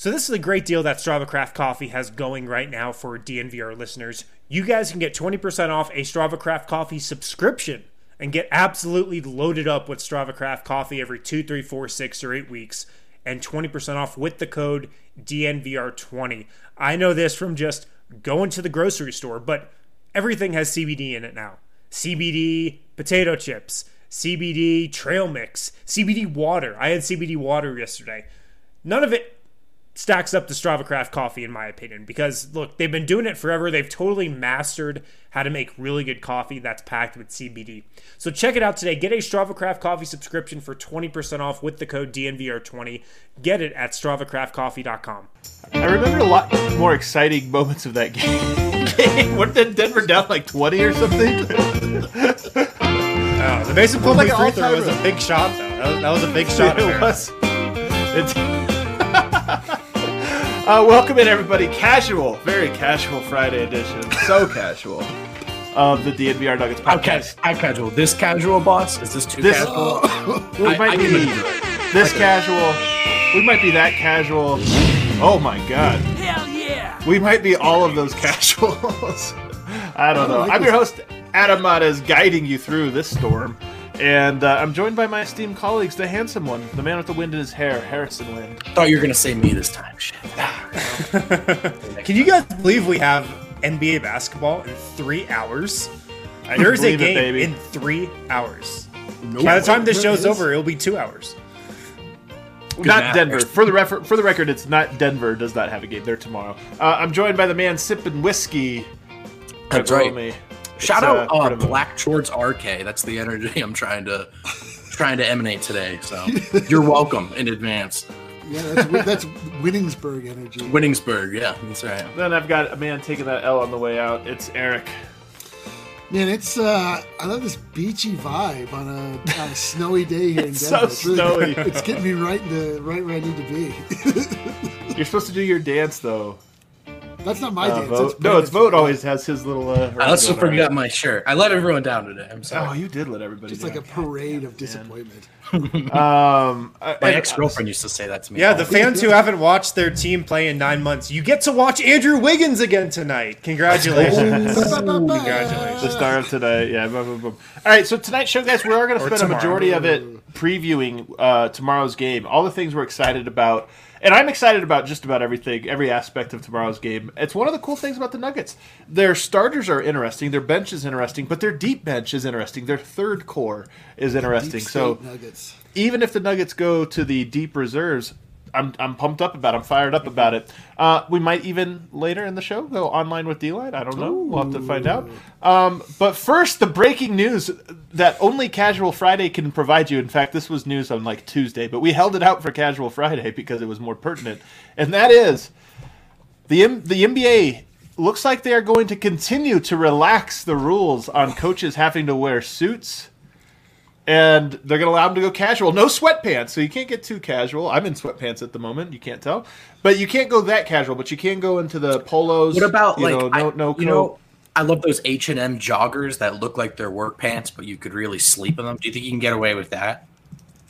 So this is a great deal that Strava Craft Coffee has going right now for DNVR listeners. You guys can get 20% off a Strava Craft Coffee subscription and get absolutely loaded up with Strava Craft Coffee every two, three, four, six, or eight weeks, and 20% off with the code DNVR20. I know this from just going to the grocery store, but everything has CBD in it now. CBD potato chips, CBD trail mix, CBD water. I had CBD water yesterday. None of it stacks up to Strava Craft coffee, in my opinion, because look, they've been doing it forever. They've totally mastered how to make really good coffee that's packed with CBD. So check it out today. Get a Strava Craft coffee subscription for 20% off with the code DNVR20. Get it at StravaCraftCoffee.com. I remember a lot more exciting moments of that game. what did Denver down like 20 or something? Oh, the Mason Plumlee like free throw was a big shot, though. That was, that was a big shot. it was. It's uh, welcome in, everybody. Casual, very casual Friday edition. So casual of the DNVR Nuggets How, podcast. ca- how casual? This casual, boss? Is this too This- casual? We I- might I be can believe this casual. We might be that casual. Oh my god. Hell yeah. We might be all of those casuals. I don't know. I'm your host, Adam Mares, guiding you through this storm. And uh, I'm joined by my esteemed colleagues, the handsome one, the man with the wind in his hair, Harrison Wind. Thought you were gonna say me this time. Shit. Can you guys believe we have NBA basketball in three hours? I There's a it, game baby. in three hours. By the time this There show's is. over, it'll be two hours. not math, Denver. For the refer- for the record, it's not Denver. Does not have a game. They're tomorrow. Uh, I'm joined by the man sipping whiskey. That's right. Me. Shout out uh, uh, part of a- Black Shorts RK. That's the energy I'm trying to trying to emanate today. So you're welcome in advance. Yeah, that's, wi- that's Winningsburg energy. Winningsburg, yeah, that's right. Then I've got a man taking that L on the way out. It's Eric. Man, it's uh, I love this beachy vibe on a, on a snowy day here in It's Denver. so really- snowy. it's getting me right in the right where I need to be. You're supposed to do your dance though. That's not my Uh, dance. vote. No, it's vote. Always has his little. Uh, I also going on. forgot my shirt. I let everyone down today. I'm sorry. Oh, you did let everybody. Just like a down. parade of disappointment. Um, my ex girlfriend used to say that to me. Yeah, the the fans who haven't watched their team play in nine months, you get to watch Andrew Wiggins again tonight. Congratulations. Congratulations. the star of today. Yeah. Boom, boom, boom. All right. So tonight's show, guys, we are going to Or spend a majority of it previewing uh, tomorrow's game. All the things we're excited about. And I'm excited about just about everything, every aspect of tomorrow's game. It's one of the cool things about the Nuggets. Their starters are interesting, their bench is interesting, but their deep bench is interesting. Their third core is interesting. So Nuggets. even if the Nuggets go to the deep reserves, I'm, I'm pumped up about it. I'm fired up about it. Uh, we might even later in the show go online with D-Line. I don't know. We'll have to find out. Um, but first, the breaking news that only Casual Friday can provide you. In fact, this was news on like Tuesday, but we held it out for Casual Friday because it was more pertinent. And that is the M- the NBA looks like they are going to continue to relax the rules on coaches having to wear suits and they're going to allow them to go casual. No sweatpants, so you can't get too casual. I'm in sweatpants at the moment. You can't tell, but you can't go that casual. But you can go into the polos. What about you like know, no I, no you know? I love those H and M joggers that look like they're work pants, but you could really sleep in them. Do you think you can get away with that?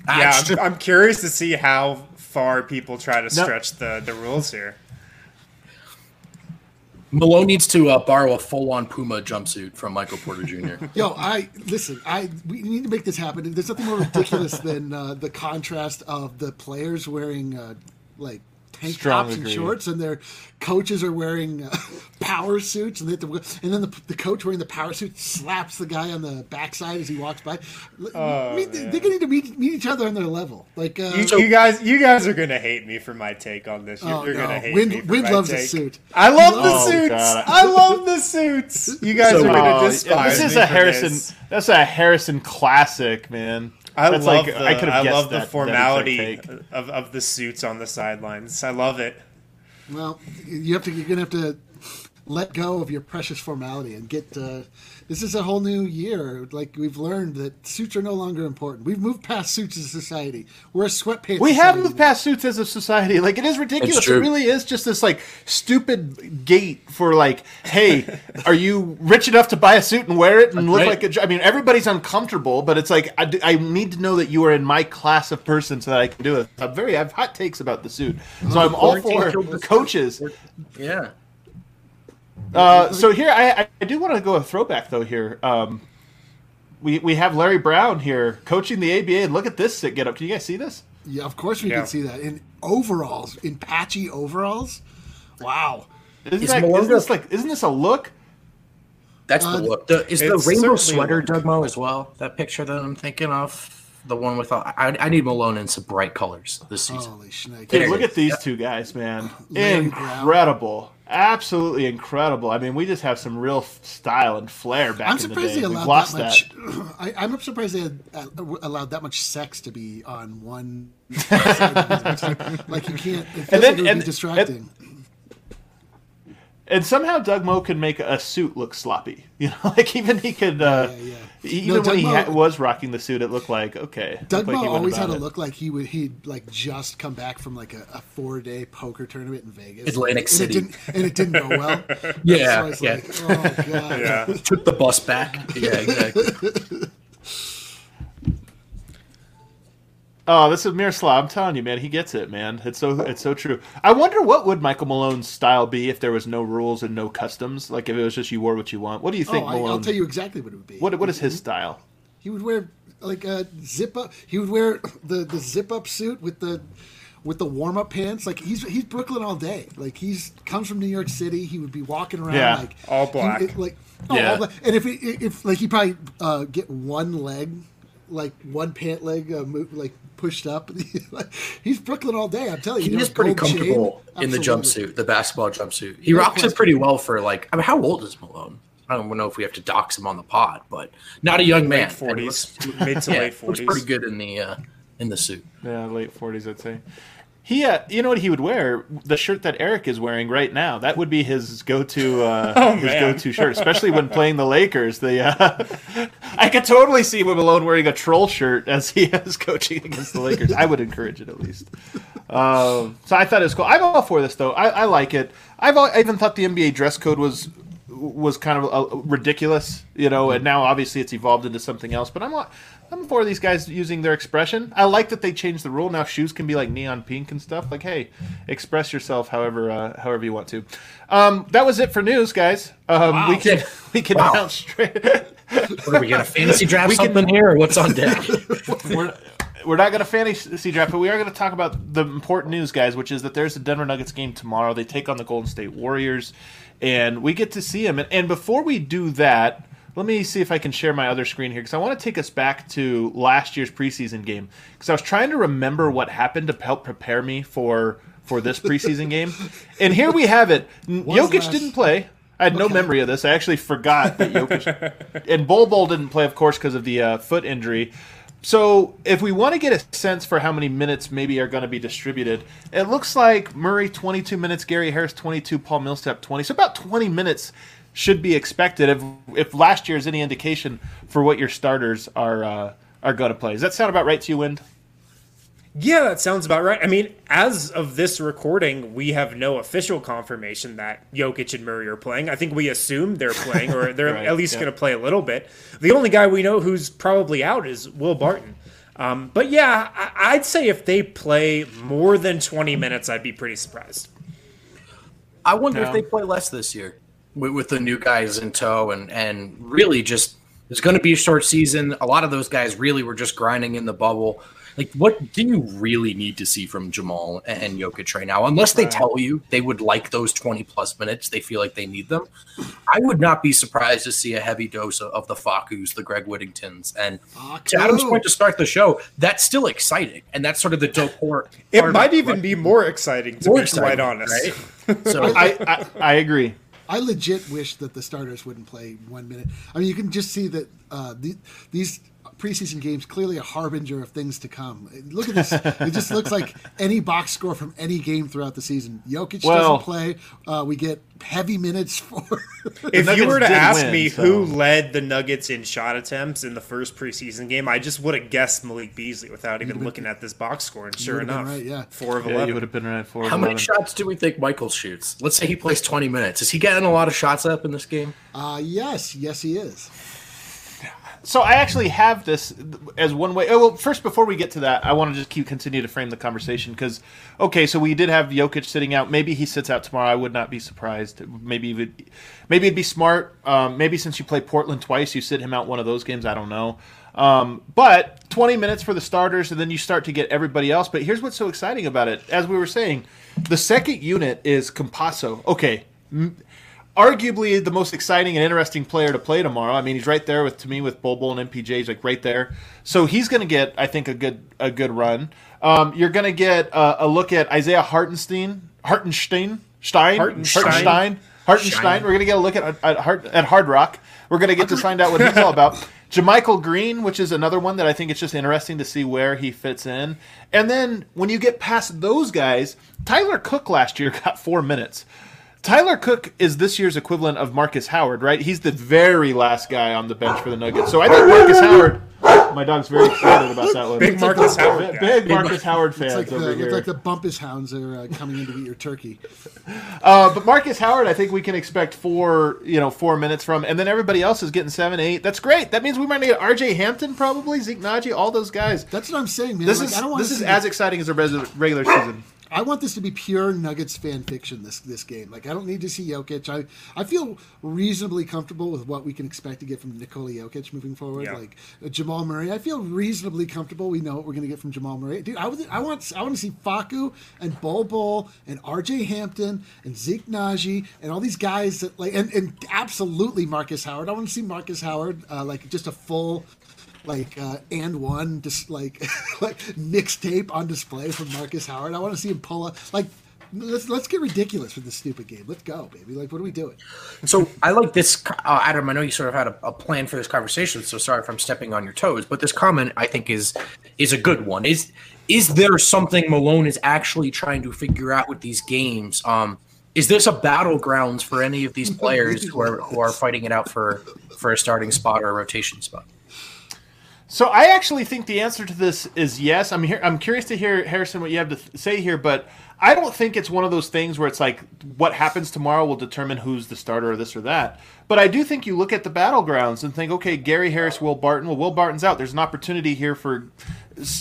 Ah, Yeah, I'm. I'm curious to see how far people try to stretch the, the rules here. Malone needs to uh, borrow a full-on Puma jumpsuit from Michael Porter Jr. Yo, I listen. I we need to make this happen. There's nothing more ridiculous than uh, the contrast of the players wearing uh, like tank Strong tops and agree. shorts, and their coaches are wearing uh, power suits, and they have to, and then the, the coach wearing the power suit slaps the guy on the backside as he walks by. I mean, they, they're gonna need to meet, meet each other on their level. Like uh, You, you guys, you guys are gonna hate me for my take on this. You're, Oh, you're no. gonna hate Wind- me. For Wind my loves a take. suit. I love the Oh, suits. God. I love the suits. You guys So- are gonna Oh, despise this is me a for Harrison. this. That's a Harrison classic, man. I That's love like the, I could have I love that- the formality of, of the suits on the sidelines. I love it. Well, you have to. You're gonna have to let go of your precious formality and get. Uh, this is a whole new year. Like we've learned that suits are no longer important. We've moved past suits as a society. We're a sweatpants. We have moved now. past suits as a society. Like it is ridiculous. It really is just this like stupid gate for like, hey, are you rich enough to buy a suit and wear it and look right. like a? jo- I mean, everybody's uncomfortable, but it's like I, d- I need to know that you are in my class of person so that I can do it. I'm very I have hot takes about the suit, so uh-huh. I'm all for the coaches. Yeah. Uh, so here, I, I do want to go a throwback though. Here, um, we we have Larry Brown here coaching the ABA. And look at this get up. Can you guys see this? Yeah, of course we Yeah. can see that in overalls, in patchy overalls. Wow. Isn't, Is that, Malone isn't this like isn't this a look? That's Uh, the look. The, is the rainbow sweater look. Doug Moe as well? That picture that I'm thinking of? The one with all, I, I need Malone in some bright colors this season. Holy snake. Dude, look at these Yep. two guys, man! Larry Incredible, absolutely incredible. I mean, we just have some real style and flair back I'm in the surprised day. they allowed that much. I, I'm surprised they had, uh, allowed that much sex to be on one. side. like you can't. It feels And then- like it would and- be distracting. And somehow Doug Moe can make a suit look sloppy. You know, like even he could. Uh, Yeah, yeah. E- No, Even when Doug he Moe- ha- was rocking the suit, it looked like okay. Doug looked like Moe he went always had to look like he would he'd like just come back from like a, a four day poker tournament in Vegas, Atlantic and City. it didn't, and it didn't go well. Yeah, so I was yeah. like, oh god, Yeah. Took the bus back. Yeah, exactly. Oh, this is Miroslav. I'm telling you, man, he gets it, man. It's so it's so true. I wonder what would Michael Malone's style be if there was no rules and no customs. Like if it was just you wore what you want. What do you Oh, think, I, Malone? I'll tell you exactly what it would be. What what is his style? He would wear like a zip up. He would wear the the zip up suit with the with the warm up pants. Like he's he's Brooklyn all day. Like he's comes from New York City. He would be walking around Yeah, like all he- black. it- like oh, Yeah. all black. And if he, if like he probably uh, get one leg, like one pant leg, uh, move, like pushed up. he's Brooklyn all day. I'm telling you. He You is pretty gold chain. comfortable in the jumpsuit, the basketball jumpsuit. He No rocks it pretty well for like. I mean, how old is Malone? I don't know if we have to dox him on the pod, but not a young man. Late And he 40s, looks- mid to yeah, late looks pretty good in the uh, in the suit. Yeah, late forties, I'd say. He, uh, you know what he would wear? The shirt that Eric is wearing right now. That would be his go-to, uh, Oh, his man. go-to shirt, especially when playing the Lakers. The uh, I could totally see him Malone wearing a troll shirt as he is coaching against the Lakers. I would encourage it at least. Um, so I thought it was cool. I'm all for this though. I, I like it. I've al- I even thought the NBA dress code was was kind of uh, ridiculous, you know. And now obviously it's evolved into something else. But I'm not- I'm for these guys using their expression. I like that they changed the rule. Now shoes can be like neon pink and stuff. Like, hey, express yourself however uh, however you want to. Um, that was it for news, guys. Um, We can we can Wow. bounce straight. What are we gonna fantasy draft We can- something here? Or what's on deck? we're, we're not going to fantasy draft, but we are going to talk about the important news, guys, which is that there's a Denver Nuggets game tomorrow. They take on the Golden State Warriors, and we get to see them. And, and before we do that, let me see if I can share my other screen here because I want to take us back to last year's preseason game because I was trying to remember what happened to help prepare me for for this preseason game. And here we have it. Jokic last- didn't play. I had no Okay. memory of this. I actually forgot that Jokic and Bol Bol didn't play, of course, because of the uh, foot injury. So, if we want to get a sense for how many minutes maybe are going to be distributed, it looks like Murray 22 minutes, Gary Harris 22, Paul Millsap 20. So, about 20 minutes should be expected if if last year is any indication for what your starters are uh, are going to play. Does that sound about right to you, Wind? Yeah, that sounds about right. I mean, as of this recording, we have no official confirmation that Jokic and Murray are playing. I think we assume they're playing, or they're Right, at least yeah. going to play a little bit. The only guy we know who's probably out is Will Barton. Um, but yeah, I- I'd say if they play more than 20 minutes, I'd be pretty surprised. I wonder No. if they play less this year with, with the new guys in tow, and and really just it's going to be a short season. A lot of those guys really were just grinding in the bubble. Like, what do you really need to see from Jamal and, and Jokic right now? Unless they tell you they would like those twenty plus minutes, they feel like they need them. I would not be surprised to see a heavy dose of, of the Facus, the Greg Whittingtons, and to Adam's point to start the show, that's still exciting, and that's sort of the dope part. It might even right? be more exciting, to More be exciting, quite honest. right? So I, I, I agree. I legit wish that the starters wouldn't play one minute. I mean, you can just see that uh, the, these preseason games clearly a harbinger of things to come. Look at this; it just looks like any box score from any game throughout the season. Jokic Well- doesn't play. Uh, we get heavy minutes for. If you were to ask win, me so- who led the Nuggets in shot attempts in the first preseason game, I just would have guessed Malik Beasley without even looking at this box score. And sure enough, right, yeah. four of Yeah, you would have been right for How many shots do we think Michael shoots? Let's say he plays 20 minutes. Is he getting a lot of shots up in this game? uh, yes, yes, he is. So I actually have this as one way. Oh, well, first before we get to that, I want to just keep continue to frame the conversation because, okay, so we did have Jokic sitting out. Maybe he sits out tomorrow. I would not be surprised. Maybe even, maybe it'd be smart. Um, maybe since you play Portland twice, you sit him out one of those games. I don't know. Um, but 20 minutes for the starters, and then you start to get everybody else. But here's what's so exciting about it. As we were saying, the second unit is Campazzo. Okay, arguably the most exciting and interesting player to play tomorrow. I mean, he's right there with to me with Bol and MPJ. He's like right there, so he's going to get I think a good a good run. Um, you're going to get uh, a look at Isaiah Hartenstein, Hartenstein, Stein, Hartenstein. Hartenstein, Hartenstein. We're going to get a look at at Hard, at Hard Rock. We're going to get to find out what he's all about. JaMychal Green, which is another one that I think it's just interesting to see where he fits in. And then when you get past those guys, Tyler Cook last year got four minutes. Tyler Cook is this year's equivalent of Marcus Howard, right? He's the very last guy on the bench for the Nuggets. So I think Marcus Howard. My dog's very excited about that one. Big Marcus Howard. Big, guy. big Marcus Howard fans It's like the, over it's here. like the Bumpus Hounds are uh, coming in to eat your turkey. Uh, but Marcus Howard, I think we can expect four, you know, four minutes from, and then everybody else is getting seven, eight. That's great. That means we might get R.J. Hampton, probably Zeke Nnaji, all those guys. That's what I'm saying, man. This Like, is I don't this is as exciting as a res- regular season. I want this to be pure Nuggets fan fiction. This this game, like I don't need to see Jokic. I I feel reasonably comfortable with what we can expect to get from Nikola Jokic moving forward. Yeah. Like uh, Jamal Murray, I feel reasonably comfortable. We know what we're going to get from Jamal Murray, dude. I would, I want I want to see Facu and Bol Bol and R.J. Hampton and Zeke Nnaji and all these guys that like and, and absolutely Marcus Howard. I want to see Marcus Howard uh, like just a full like uh, and one just like like mixtape on display from Marcus Howard. I want to see him pull up like let's let's get ridiculous with this stupid game. Let's go, baby. Like what are we doing? So I like this, uh, Adam. I know you sort of had a, a plan for this conversation, so sorry if I'm stepping on your toes. But this comment, I think, is is a good one. Is is there something Malone is actually trying to figure out with these games? Um, is this a battlegrounds for any of these players who are who are fighting it out for for a starting spot or a rotation spot? So I actually think the answer to this is yes. I'm here. I'm curious to hear Harrison what you have to th- say here, but I don't think it's one of those things where it's like what happens tomorrow will determine who's the starter or this or that. But I do think you look at the battlegrounds and think, okay, Gary Harris, Will Barton. Well, Will Barton's out. There's an opportunity here for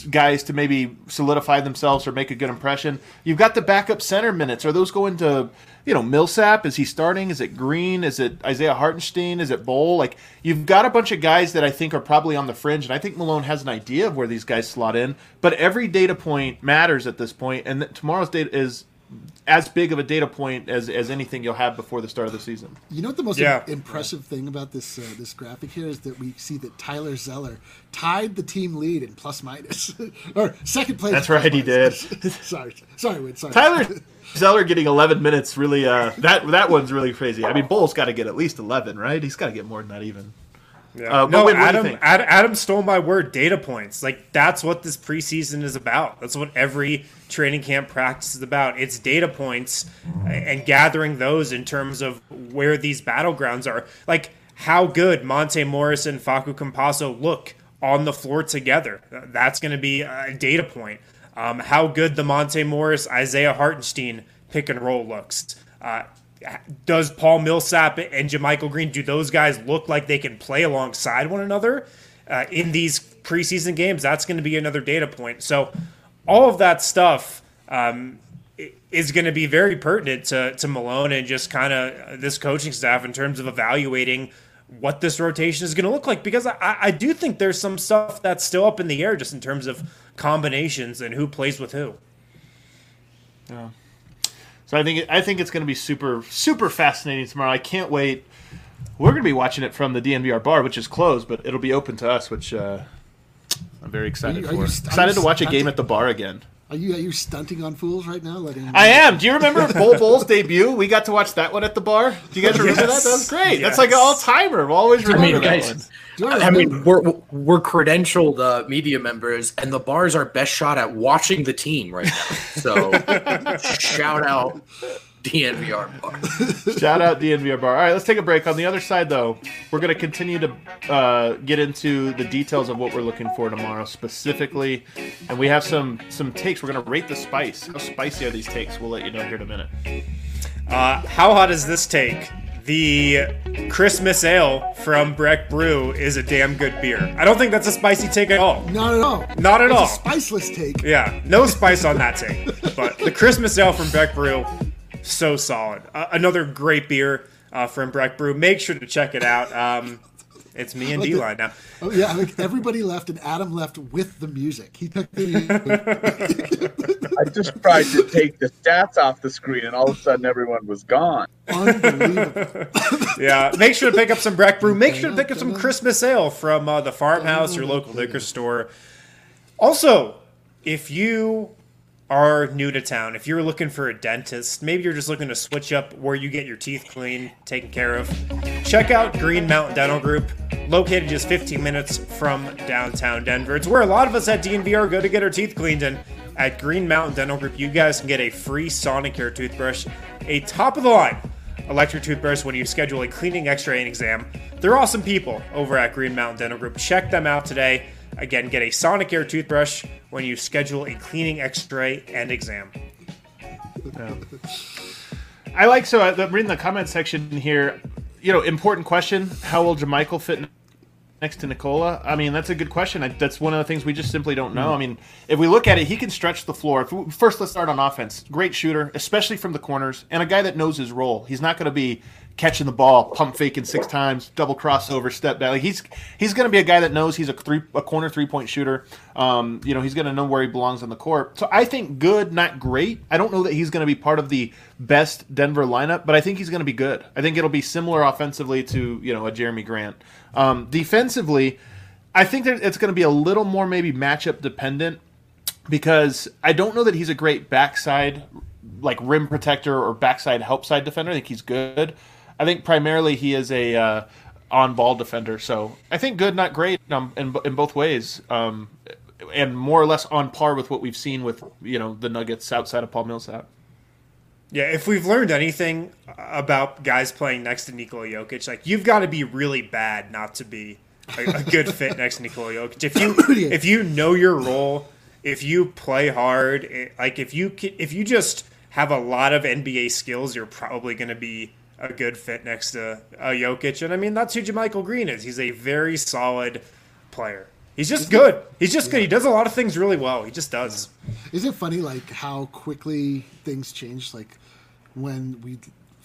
guys to maybe solidify themselves or make a good impression. You've got the backup center minutes. Are those going to, you know, Millsap? Is he starting? Is it Green? Is it Isaiah Hartenstein? Is it Bol? Like you've got a bunch of guys that I think are probably on the fringe, and I think Malone has an idea of where these guys slot in. But every data point matters at this point, and tomorrow's data is as big of a data point as, as anything you'll have before the start of the season. You know what the most Yeah. im- impressive thing about this uh, this graphic here is that we see that Tyler Zeller tied the team lead in plus minus or second place. That's right, he minus. sorry, sorry, Wade, sorry. Tyler Zeller getting 11 minutes really uh, that that one's really crazy. I mean, Bol's got to get at least 11, right? He's got to get more than that even. Yeah. Uh, but no, Wade, what do you Adam? Ad, Adam stole my word. Data points. Like that's what this preseason is about. That's what every training camp practice is about. It's data points and gathering those in terms of where these battlegrounds are. Like how good Monte Morris and Facu Campazzo look on the floor together. That's going to be a data point. Um, how good the Monte Morris Isaiah Hartenstein pick and roll looks. Uh, does Paul Millsap and JaMychal Green do those guys look like they can play alongside one another uh, in these preseason games? That's going to be another data point. So all of that stuff um, is going to be very pertinent to, to Malone and just kind of this coaching staff in terms of evaluating what this rotation is going to look like because I, I do think there's some stuff that's still up in the air just in terms of combinations and who plays with who. So I think I think it's going to be super super fascinating tomorrow. I can't wait. We're going to be watching it from the DNVR bar, which is closed, but it'll be open to us, which uh, I'm very excited Are you- are for. you st- excited to watch a game at the bar again. Are you are you stunting on fools right now? Letting I am. Do you remember Bol Bol's debut? We got to watch that one at the bar. Do you guys remember Yes. that? That was great. That's like an all timer. I'll always I remember mean, that guys, one. Do I I mean, we're we're credentialed uh, media members, and the bars are best shot at watching the team right now. So, shout out DNVR bar. Shout out DNVR bar. All right, let's take a break. On the other side, though, we're going to continue to uh, get into the details of what we're looking for tomorrow specifically, and we have some some takes. We're going to rate the spice. How spicy are these takes? We'll let you know here in a minute. Uh, how hot is this take? The Christmas Ale from Breck Brew is a damn good beer. I don't think that's a spicy take at all. Not at all. Not at It's all. A spiceless take. Yeah, no spice on that take. But the Christmas Ale from Breck Brew, so solid. Uh, another great beer uh, from Breck Brew. Make sure to check it out. Um, it's me and Like D line now. Oh yeah, like everybody left and Adam left with the music. He took the I just tried to take the stats off the screen, and all of a sudden, everyone was gone. unbelievable. Yeah, make sure to pick up some Breck Brew. Make sure to pick up some Christmas Ale from uh, the farmhouse, your local liquor store. Also, if you are new to town, if you're looking for a dentist, maybe you're just looking to switch up where you get your teeth cleaned, taken care of, check out Green Mountain Dental Group, located just 15 minutes from downtown Denver. It's where a lot of us at DNVR go to get our teeth cleaned, and at Green Mountain Dental Group, you guys can get a free Sonicare toothbrush, a top of the line electric toothbrush when you schedule a cleaning x-ray and exam. They're awesome people over at Green Mountain Dental Group. Check them out today. Again, get a Sonicare toothbrush when you schedule a cleaning x-ray and exam. I like so uh, I'm reading the comment section here. You know, important question: How will JaMychal fit next to Nikola? I mean, that's a good question. I, that's one of the things we just simply don't know. Hmm. I mean, if we look at it, he can stretch the floor. If we, first, let's start on offense. Great shooter, especially from the corners, and a guy that knows his role. He's not going to be catching the ball, pump faking six times, double crossover, step back. Like he's he's going to be a guy that knows he's a three a corner three point shooter. Um, you know, he's going to know where he belongs on the court. So I think good, not great. I don't know that he's going to be part of the best Denver lineup, but I think he's going to be good. I think it'll be similar offensively to you know a Jerami Grant. Um, defensively, I think that it's going to be a little more maybe matchup dependent because I don't know that he's a great backside like rim protector or backside help side defender. I think he's good. I think primarily he is a uh, on ball defender. So I think good, not great, um, in in both ways, um, and more or less on par with what we've seen with you know the Nuggets outside of Paul Millsap. Yeah, if we've learned anything about guys playing next to Nikola Jokic, like you've got to be really bad not to be a, a good fit next to Nikola Jokic. If you if you know your role, if you play hard, it, like if you if you just have a lot of NBA skills, you're probably going to be a good fit next to uh, Jokic. And I mean, that's who JaMychal Green is. He's a very solid player. He's just good. He's just good. He does a lot of things really well. He just does. Isn't it funny, like how quickly things changed? Like when we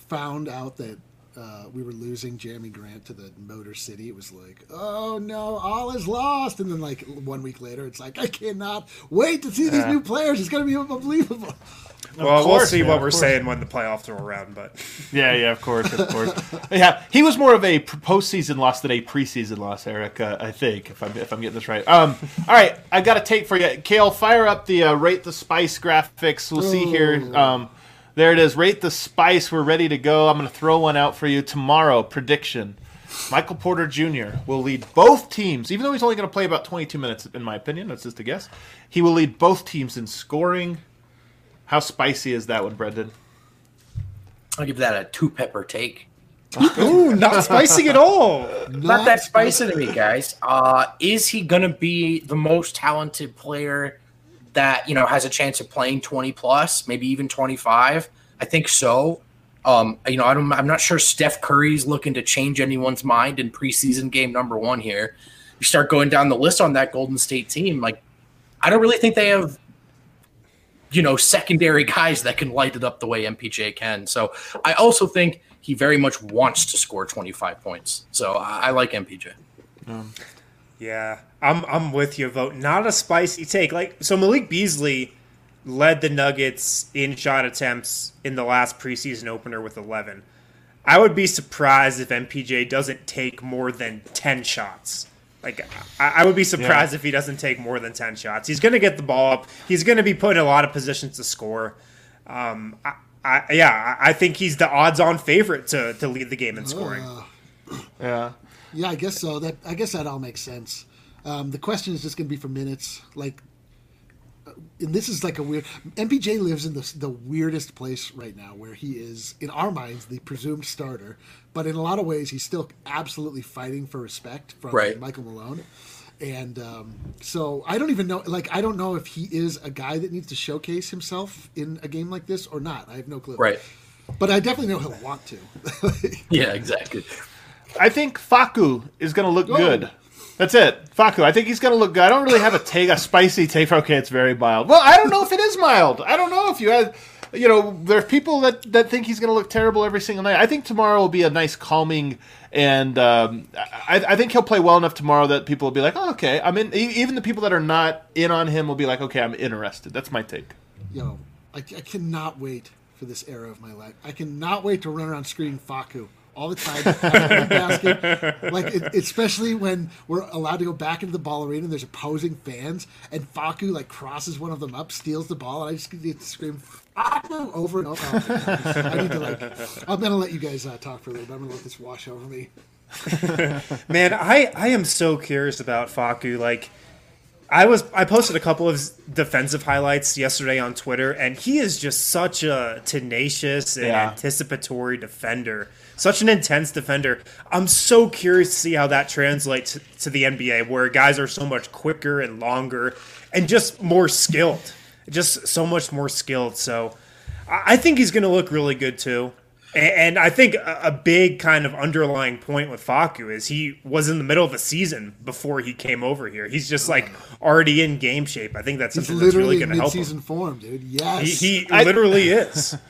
found out that uh, we were losing Jerami Grant to the Motor City, it was like, oh no, all is lost. And then like one week later, it's like, I cannot wait to see these new players. It's going to be unbelievable. Well, we'll see yeah, what we're course. saying when the playoffs are around, but. Yeah, yeah, of course, of course. yeah, he was more of a p- postseason loss than a preseason loss, Eric. Uh, I think, if I'm if I'm getting this right. Um, all right, I got a take for you, Kale. Fire up the uh, rate the spice graphics. We'll see here. Um, there it is. Rate the spice. We're ready to go. I'm going to throw one out for you tomorrow. Prediction: Michael Porter Jr. will lead both teams, even though he's only going to play about 22 minutes, in my opinion. That's just a guess. He will lead both teams in scoring. How spicy is that one, Brendan? I'll give that a two pepper take. Ooh, not spicy at all. Not that spicy to me, guys. Uh, is he gonna be the most talented player that you know has a chance of playing twenty plus, maybe even twenty five? I think so. Um, you know, I don't, I'm not sure Steph Curry's looking to change anyone's mind in preseason game number one. Here, you start going down the list on that Golden State team. Like, I don't really think they have, you know, secondary guys that can light it up the way MPJ can. So I also think he very much wants to score 25 points. So I, I like MPJ. Yeah, I'm I'm with your Vogt not a spicy take. Like so, Malik Beasley led the Nuggets in shot attempts in the last preseason opener with 11. I would be surprised if MPJ doesn't take more than 10 shots. Like I, I would be surprised if he doesn't take more than 10 shots. He's going to get the ball up. He's going to be put in a lot of positions to score. Um, I, I, yeah, I I think he's the odds-on favorite to to lead the game in scoring. Yeah. Yeah, I guess so. That I guess that all makes sense. Um, the question is just going to be for minutes. Like, uh, and this is like a weird. MPJ lives in the the weirdest place right now, where he is, in our minds, the presumed starter, but in a lot of ways, he's still absolutely fighting for respect from Right. Michael Malone. And um, so I don't even know. Like, I don't know if he is a guy that needs to showcase himself in a game like this or not. I have no clue. Right. But I definitely know he'll want to. Yeah, exactly. I think Facu is going to look good. That's it. Facu. I think he's going to look good. I don't really have a take, a spicy take. Okay, it's very mild. Well, I don't know if it is mild. I don't know if you had, you know, there are people that, that think he's going to look terrible every single night. I think tomorrow will be a nice calming, and um, I, I think he'll play well enough tomorrow that people will be like, oh, okay, I'm in. e- Even the people that are not in on him will be like, okay, I'm interested. That's my take. Yo, I, I cannot wait for this era of my life. I cannot wait to run around screaming Facu all the time. basket. Like, it, especially when we're allowed to go back into the ball arena and there's opposing fans, and Facu, like, crosses one of them up, steals the ball, and I just get to scream Facu over and over. I need to, like, I'm to let you guys uh, talk for a little bit. I'm to let this wash over me. Man, I, I am so curious about Facu. Like, I was I posted a couple of defensive highlights yesterday on Twitter, and he is just such a tenacious and Yeah. anticipatory defender, such an intense defender. I'm so curious to see how that translates to the NBA, where guys are so much quicker and longer, and just more skilled, just so much more skilled. So, I I think he's going to look really good too. A- And I think a a big kind of underlying point with Facu is he was in the middle of a season before he came over here. He's just like already in game shape. I think that's He's something that's really going to help mid-season him. form, dude. Yes. He, he I- literally is.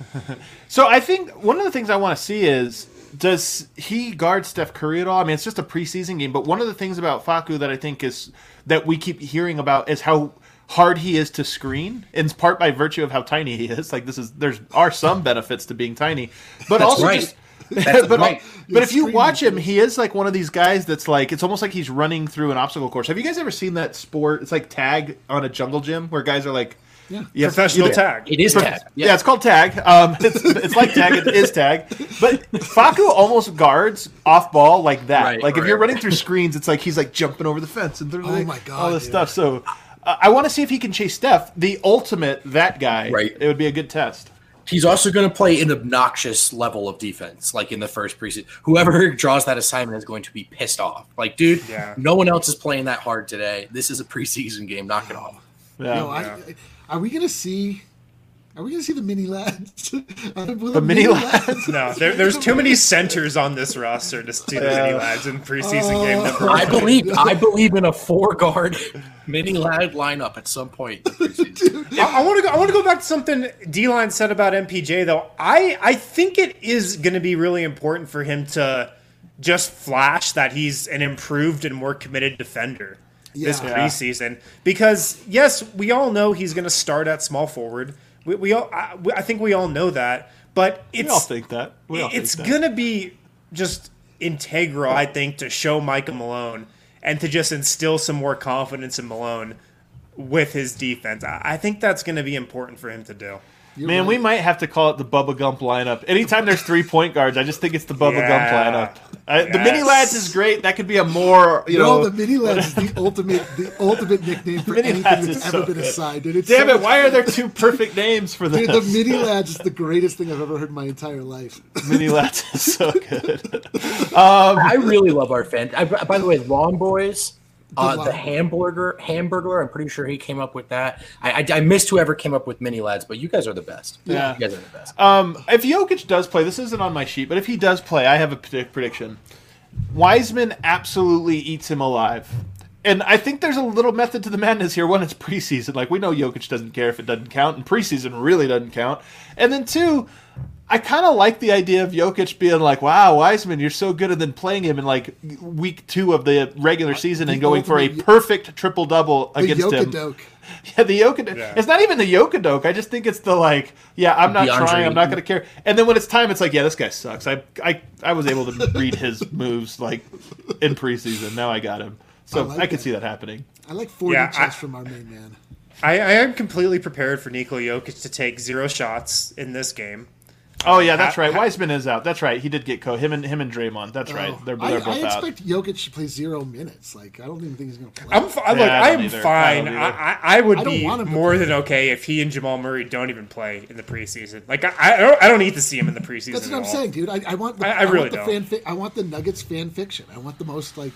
So I think one of the things I want to see is does he guard Steph Curry at all? I mean, it's just a preseason game, but one of the things about Facu that I think is that we keep hearing about is how hard he is to screen, in part by virtue of how tiny he is. Like this is there's are some benefits to being tiny, but That's also right. just. That's but right. but if you watch him, he is like one of these guys that's like it's almost like he's running through an obstacle course. Have you guys ever seen that sport? It's like tag on a jungle gym where guys are like Yeah. you have- Professional you- tag. It is tag. yeah. it's called tag. Um, it's, it's like tag. It is tag. But Facu almost guards off ball like that. Right, like if you're running through screens, it's like he's like jumping over the fence and through Oh the- my God, all this dude. stuff. So uh, I want to see if he can chase Steph, the ultimate that guy. Right. It would be a good test. He's also going to play an obnoxious level of defense, like in the first preseason. Whoever draws that assignment is going to be pissed off. Like, dude, Yeah. no one else is playing that hard today. This is a preseason game. Knock it off. Yeah. Yo, I, are we gonna see? Are we gonna see the mini lads? the mini lads? No, there, there's too many centers on this roster to see the mini lads in preseason game oh. number I one. believe I believe in a four guard mini lad lineup at some point. In the. I, want to go. I want to go back to something D line said about MPJ though. I I think it is going to be really important for him to just flash that he's an improved and more committed defender this Yeah. preseason because yes, we all know he's going to start at small forward. We, we all I, we- I think we all know that, but it's We all think that. We all it's think that. gonna be just integral, I think, to show Micah Malone and to just instill some more confidence in Malone with his defense. I I think that's gonna be important for him to do. You're Man, right. we might have to call it the Bubba Gump lineup. Anytime there's three point guards, I just think it's the Bubba Yeah. Gump lineup. Uh, The mini lads is great. That could be a more you no, know. the mini lads is the ultimate, the ultimate nickname for anything that's is ever so been good. assigned. Dude, it's Damn so it! much Why are there two perfect names for this? Dude, the mini lads is the greatest thing I've ever heard in my entire life. mini lads is so good. I really love our fan. I, by the way, Long Boys, uh, the hamburger, hamburger. I'm pretty sure he came up with that. I, I, I missed whoever came up with mini lads, but you guys are the best. Yeah. you guys are the best. Um, if Jokic does play, this isn't on my sheet, but if he does play, I have a predict- prediction. Wiseman absolutely eats him alive. And I think there's a little method to the madness here. One, it's preseason. Like, we know Jokic doesn't care if it doesn't count, and preseason really doesn't count. And then, two, I kind of like the idea of Jokic being like, wow, Wiseman, you're so good, and then playing him in like week two of the regular uh, season and going for a perfect triple double The against him. Yeah, the Yokadoke. Yeah. It's not even the Yokadoke. I just think it's the like, yeah, I'm not DeAndre trying. I'm not going to care. And then when it's time, it's like, yeah, this guy sucks. I I I was able to read his moves like in preseason. Now I got him. So I I, could see that happening. I like 40 Yeah, I- checks from our main man. I, I am completely prepared for Nikola Jokic to take zero shots in this game. Oh yeah, that's right. ha- Wiseman is out. That's right. He did get co. Him and him and Draymond. That's Oh, right. They're, they're I both out. I expect Jokic to play zero minutes. Like I don't even think he's going to play. I'm fi- look. Yeah, I I am fine. I. I, I would I be want him to more than okay if he and Jamal Murray don't even play in the preseason. Like I, I don't, I don't need to see him in the preseason. That's what at I'm all. saying, dude. I, I want the, I- I, I really want the don't. fan. Fi- I want the Nuggets fan fiction. I want the most like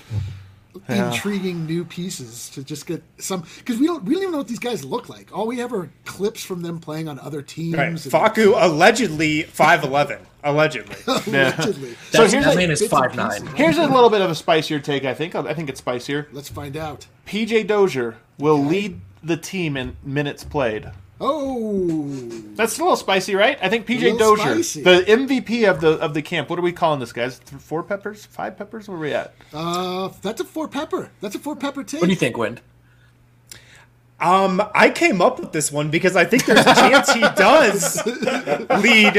Yeah. intriguing new pieces to just get some because we don't we don't even know what these guys look like. All we have are clips from them playing on other teams. Right. and- Facu allegedly five eleven. allegedly. allegedly. So That's, here's that a- is five nine. Here's a little bit of a spicier take. I think. I think it's spicier. Let's find out. PJ Dozier will lead the team in minutes played. Oh, That's a little spicy, right? I think PJ little Dozier, spicy. the MVP of the of the camp. What are we calling this, guys? Four peppers, five peppers? Where are we at? uh, that's a four pepper. That's a four pepper take. What do you think, Wind? Um, I came up with this one because I think there's a chance he does lead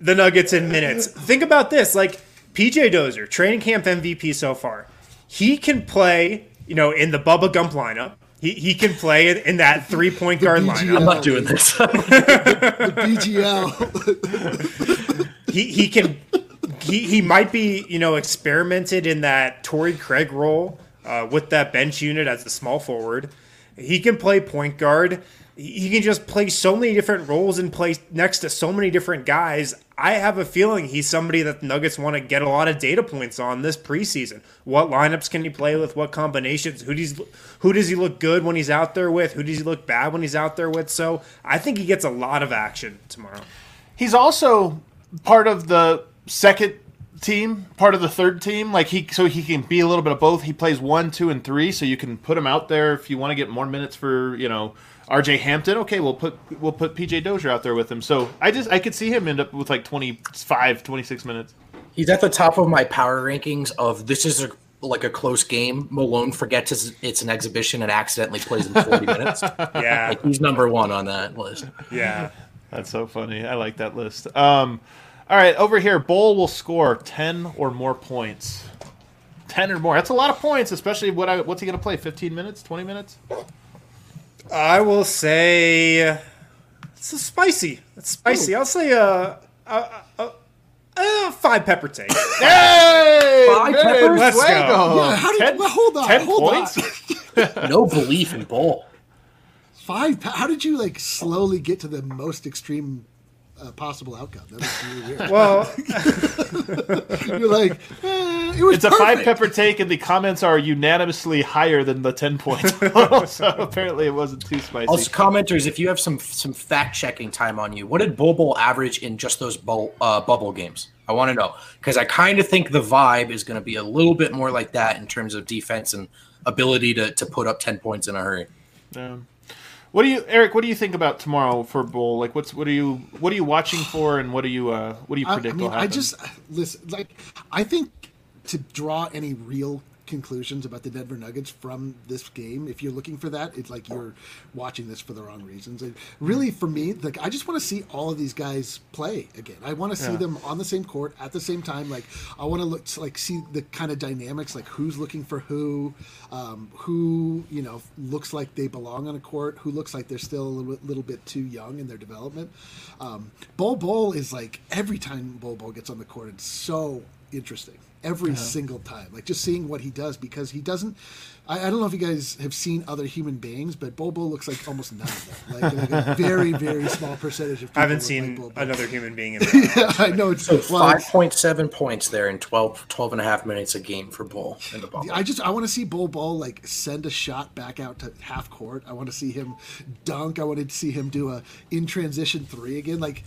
the Nuggets in minutes. Think about this: like PJ Dozier, training camp MVP so far. He can play, you know, in the Bubba Gump lineup. He, he can play in, in that three point guard BGL. lineup. I'm not doing this. The BGL. he he can he, he might be you know experimented in that Torrey Craig role uh, with that bench unit as the small forward. He can play point guard. He he can just play so many different roles and play next to so many different guys. I have a feeling he's somebody that the Nuggets want to get a lot of data points on this preseason. What lineups can he play with? What combinations? Who does who does he look good when he's out there with? Who does he look bad when he's out there with? So I think he gets a lot of action tomorrow. He's also part of the second team, part of the third team. Like he, so he can be a little bit of both. He plays one, two, and three, so you can put him out there if you want to get more minutes for you know R.J. Hampton. Okay, we'll put we'll put P.J. Dozier out there with him. So I just I could see him end up with like 25, 26 minutes. He's at the top of my power rankings of this is a like a close game. Malone forgets it's, it's an exhibition and accidentally plays in 40 minutes. Yeah, Like he's number one on that list. yeah. That's so funny. I like that list. Um, all right, over here, Bol will score ten or more points. Ten or more. That's a lot of points, especially what I, what's he going to play? Fifteen minutes? Twenty minutes? I will say it's a spicy. It's spicy. I'll say a, a, a, a five pepper take. Hey, Five peppers? Let's go. Yeah, how did, Ten- well, hold on, ten hold points? on. No belief in Bol. Five. How did you like slowly get to the most extreme uh, possible outcome? That was really weird. Well, You're like, eh, it was It's a five pepper take, and the comments are unanimously higher than the ten points. so apparently, it wasn't too spicy. Also, commenters, if you have some some fact checking time on you, what did Bol Bol average in just those bowl, uh, bubble games? I want to know because I kind of think the vibe is going to be a little bit more like that in terms of defense and ability to, to put up ten points in a hurry. Um, what do you, Eric? What do you think about tomorrow for Bol? Like, what's what are you what are you watching for, and what do you uh, what do you I, I mean, will I just listen. Like, I think to draw any real conclusions about the Denver Nuggets from this game, if you're looking for that, it's like you're watching this for the wrong reasons. And really, for me, like, I just want to see all of these guys play again. I want to see Yeah. them on the same court at the same time. Like, I want to look like see the kind of dynamics, like who's looking for who, um, who you know looks like they belong on a court, who looks like they're still a little, little bit too young in their development. Um, Bol Bol is like every time Bol Bol gets on the court, it's so interesting every single time. Like just seeing what he does because he doesn't. I, I don't know if you guys have seen other human beings, but Bol Bol looks like almost none of them. Like, like a very very small percentage of people. I haven't seen like Bol Bol. another human being in there. Yeah, I know it's So 5.7 points there in 12, 12 and a half minutes a game for Bol in the bubble. I just I want to see Bol Bol like send a shot back out to half court. I want to see him dunk. I wanted to see him do a in transition three again. Like D-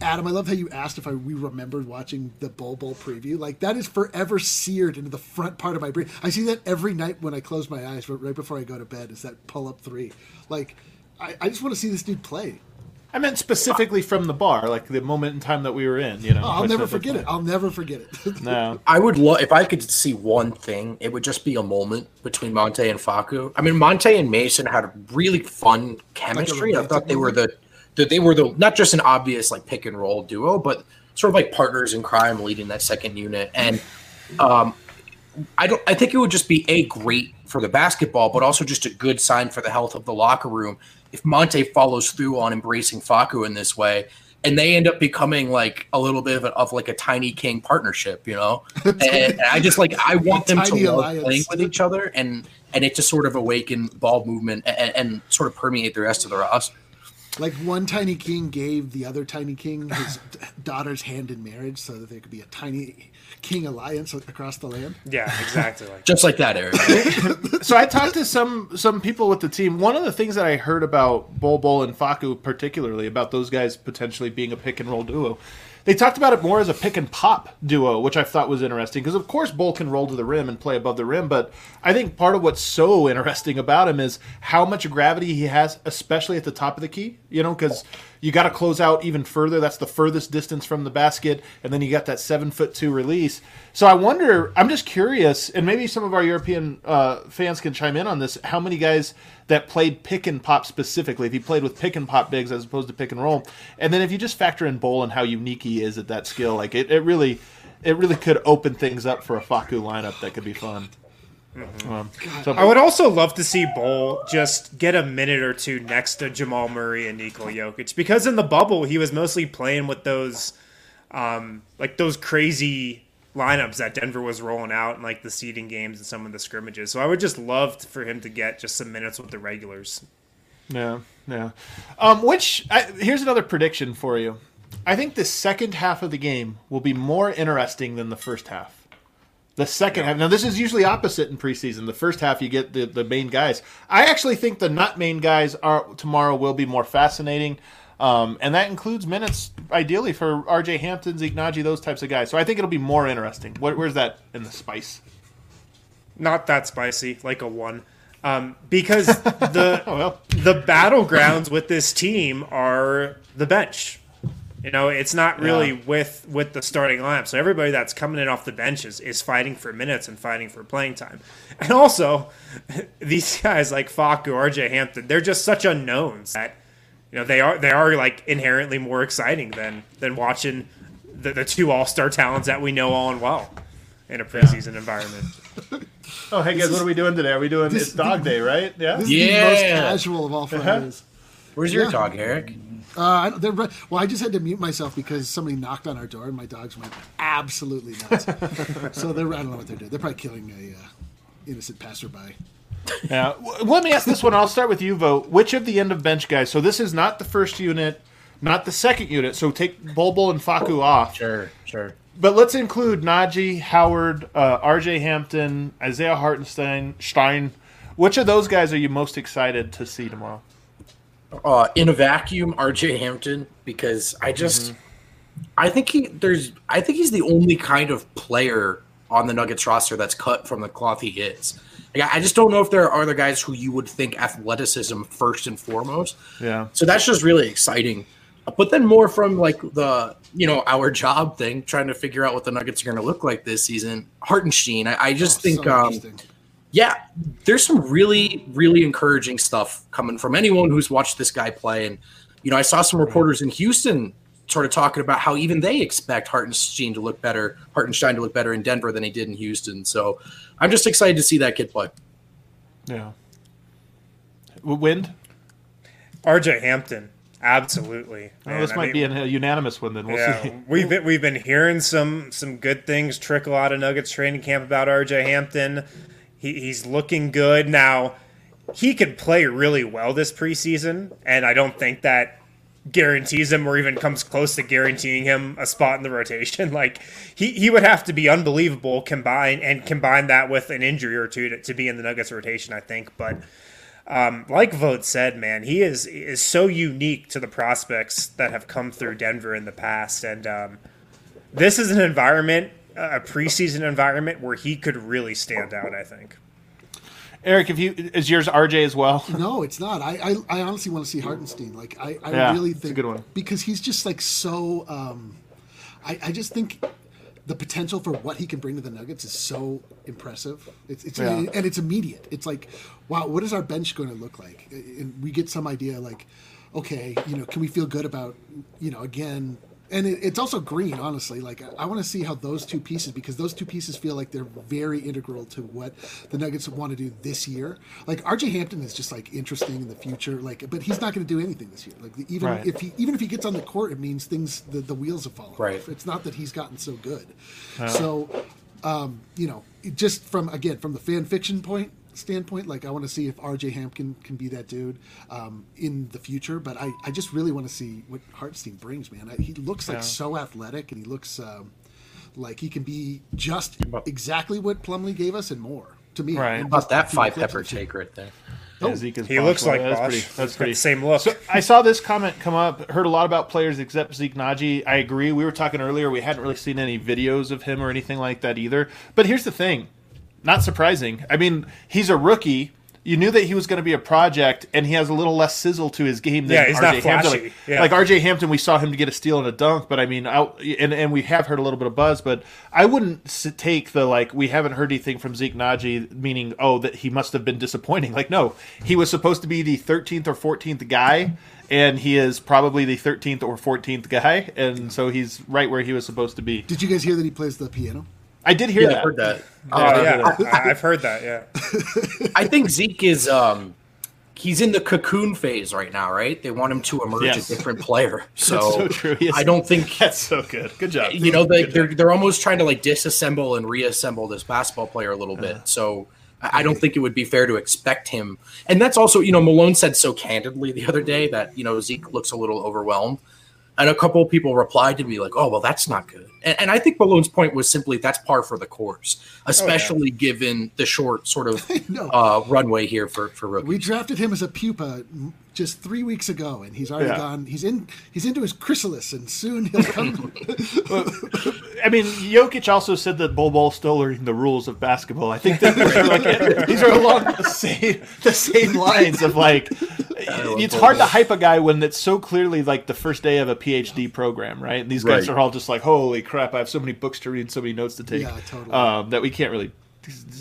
Adam, I love how you asked if I we remembered watching the Bol Bol preview. Like that is forever seared into the front part of my brain. I see that every night when I close my eyes, right before I go to bed is that pull up three. Like I, I just want to see this dude play. I meant specifically from the bar, like the moment in time that we were in. You know, Oh, I'll never specifically. forget it. I'll never forget it. No, I would love if I could see one thing, it would just be a moment between Monte and Facu. I mean, Monte and Mason had a really fun chemistry. I thought they were the, the they were the not just an obvious like pick and roll duo, but sort of like partners in crime leading that second unit. And um, I don't. I think it would just be a great for the basketball, but also just a good sign for the health of the locker room if Monte follows through on embracing Facu in this way. and they end up becoming like a little bit of, a, of like a tiny king partnership, you know. and, and I just like I want them to love alliance. playing with each other, and and it to sort of awaken ball movement and, and sort of permeate the rest of the roster. Like one tiny king gave the other tiny king his daughter's hand in marriage, so that there could be a tiny king alliance across the land. Yeah, exactly. Like Just like that, Eric. so I talked to some some people with the team. One of the things that I heard about Bol Bol and Facu, particularly about those guys potentially being a pick and roll duo, they talked about it more as a pick and pop duo, which I thought was interesting because of course Bol can roll to the rim and play above the rim, but I think part of what's so interesting about him is how much gravity he has, especially at the top of the key. You know, because you got to close out even further. That's the furthest distance from the basket, and then you got that seven foot two release. So I wonder. I'm just curious, and maybe some of our European uh, fans can chime in on this. How many guys that played pick and pop specifically? If he played with pick and pop bigs as opposed to pick and roll, and then if you just factor in Bol and how unique he is at that skill, like it, it really, it really could open things up for a Facu lineup that could be fun. Um, so- I would also love to see Bol just get a minute or two next to Jamal Murray and Nikola Jokic because in the bubble he was mostly playing with those, um, like those crazy lineups that Denver was rolling out in like the seeding games and some of the scrimmages. So I would just love for him to get just some minutes with the regulars. Yeah, yeah. Um, which I, here's another prediction for you. I think the second half of the game will be more interesting than the first half. The second half. Now, this is usually opposite in preseason. The first half, you get the, the main guys. I actually think the not main guys are tomorrow will be more fascinating, um, and that includes minutes ideally for R.J. Hampton, Zeke Nnaji, those types of guys. So I think it'll be more interesting. What, where's that in the spice? Not that spicy, like a one. Um, because the Oh, well. the battlegrounds with this team are the bench. You know, it's not really Yeah. with with the starting lineup. So everybody that's coming in off the benches is, is fighting for minutes and fighting for playing time. And also, these guys like Facu, RJ Hampton, they're just such unknowns that you know they are they are like inherently more exciting than than watching the, the two all star talents that we know all and well in a preseason environment. Oh, hey guys, what are we doing today? Are we doing this- it's dog day, right? Yeah. This is the most casual of all uh-huh. Fridays. Where's your Yeah. dog, Eric? Uh, they're, well, I just had to mute myself because somebody knocked on our door and my dogs went absolutely nuts. so they're I don't know what they're doing. They're probably killing a uh, innocent passerby. Yeah. W- Let me ask this one. I'll start with you, Vogt. Which of the end of bench guys? So this is not the first unit, not the second unit. So take Bol Bol and Facu off. Sure, sure. But let's include Nnaji, Howard, uh, R.J. Hampton, Isaiah Hartenstein, Stein. Which of those guys are you most excited to see tomorrow? Uh, in a vacuum, RJ Hampton because I just I think he there's I think he's the only kind of player on the Nuggets roster that's cut from the cloth he is. Like, I I just don't know if there are other guys who you would think athleticism first and foremost. Yeah. So that's just really exciting. But then more from like the you know our job thing, trying to figure out what the Nuggets are going to look like this season. Hartenstein, I, I just Oh, think so um, interesting. Yeah, there's some really, really encouraging stuff coming from anyone who's watched this guy play. And, you know, I saw some reporters in Houston sort of talking about how even they expect Hartenstein to look better, Hartenstein to look better in Denver than he did in Houston. So I'm just excited to see that kid play. Yeah. Wind? RJ Hampton, absolutely. Oh, this I might mean, be a unanimous one then. We'll yeah, see. we've been, we've been hearing some some good things trickle out of Nuggets training camp about RJ Hampton. He, he's looking good now. He could play really well this preseason, and I don't think that guarantees him or even comes close to guaranteeing him a spot in the rotation. Like he, he would have to be unbelievable combine and combine that with an injury or two to, to be in the Nuggets rotation, I think. But um, like Vogt said, man, he is is so unique to the prospects that have come through Denver in the past, and um, this is an environment, a preseason environment where he could really stand out. I think. Eric, if you is yours RJ as well? No, it's not. I, I, I honestly want to see Hartenstein. Like I, I Yeah, really it's a think good one. because he's just like so. Um, I, I just think the potential for what he can bring to the Nuggets is so impressive. It's, it's Yeah. and it's immediate. It's like, wow, what is our bench going to look like? And we get some idea, like, okay, you know, can we feel good about, you know, again. And it, it's also green. Honestly, like I, I want to see how those two pieces because those two pieces feel like they're very integral to what the Nuggets want to do this year. Like RJ Hampton is just like interesting in the future. Like, but he's not going to do anything this year. Like even Right. if he even if he gets on the court, it means things the, the wheels have fallen. Right. Off. It's not that he's gotten so good. So, um, you know, just from again from the fan fiction point standpoint, like I want to see if RJ Hampton can be that dude um, in the future. But I, I just really want to see what Hartstein brings, man. I, he looks like so athletic, and he looks um, like he can be just exactly what Plumlee gave us and more. To me, Right. And How about that five pepper take right there. Yeah, Zeke is He Bosh. looks like that's Bosh. pretty. He's That's pretty. same look. So I saw this comment come up. Heard a lot about players except Zeke Nnaji. I agree. We were talking earlier. We hadn't really seen any videos of him or anything like that either. But here's the thing. Not surprising. I mean, he's a rookie. You knew that he was going to be a project, and he has a little less sizzle to his game than Yeah, he's RJ not Hampton. Like, Yeah. like RJ Hampton, we saw him to get a steal and a dunk, but I mean, out and and we have heard a little bit of buzz, but I wouldn't take the like we haven't heard anything from Zeke Nnaji, meaning oh that he must have been disappointing. Like no, he was supposed to be the 13th or 14th guy, and he is probably the 13th or 14th guy, and so he's right where he was supposed to be. Did you guys hear that he plays the piano? I did hear Yeah, that. I heard that. Oh Uh, yeah, I, I've heard that. Yeah, I think Zeke is um he's in the cocoon phase right now, right? They want him to emerge Yes. a different player. So, so true. He is- I don't think That's so good. Good job. you know they, Good job. they're they're almost trying to like disassemble and reassemble this basketball player a little bit. So I I don't think it would be fair to expect him. And that's also, you know, Malone said so candidly the other day that you know Zeke looks a little overwhelmed, and a couple of people replied to me like, "Oh, well, that's not good." And, and I think Malone's point was simply that's par for the course, especially given the short sort of uh, runway here for for rookies. We drafted him as a pupa just three weeks ago, and he's already Yeah. gone. He's in. He's into his chrysalis, and soon he'll come. I mean, Jokic also said that Bol Bol's still learning the rules of basketball. I think that these are, like, these are along the same the same lines of like it's hard to hype a guy when it's so clearly like the first day of a PhD program, right? And these guys Right. are all just like, "Holy crap! I have so many books to read, so many notes to take." Yeah, totally. Um, that we can't really.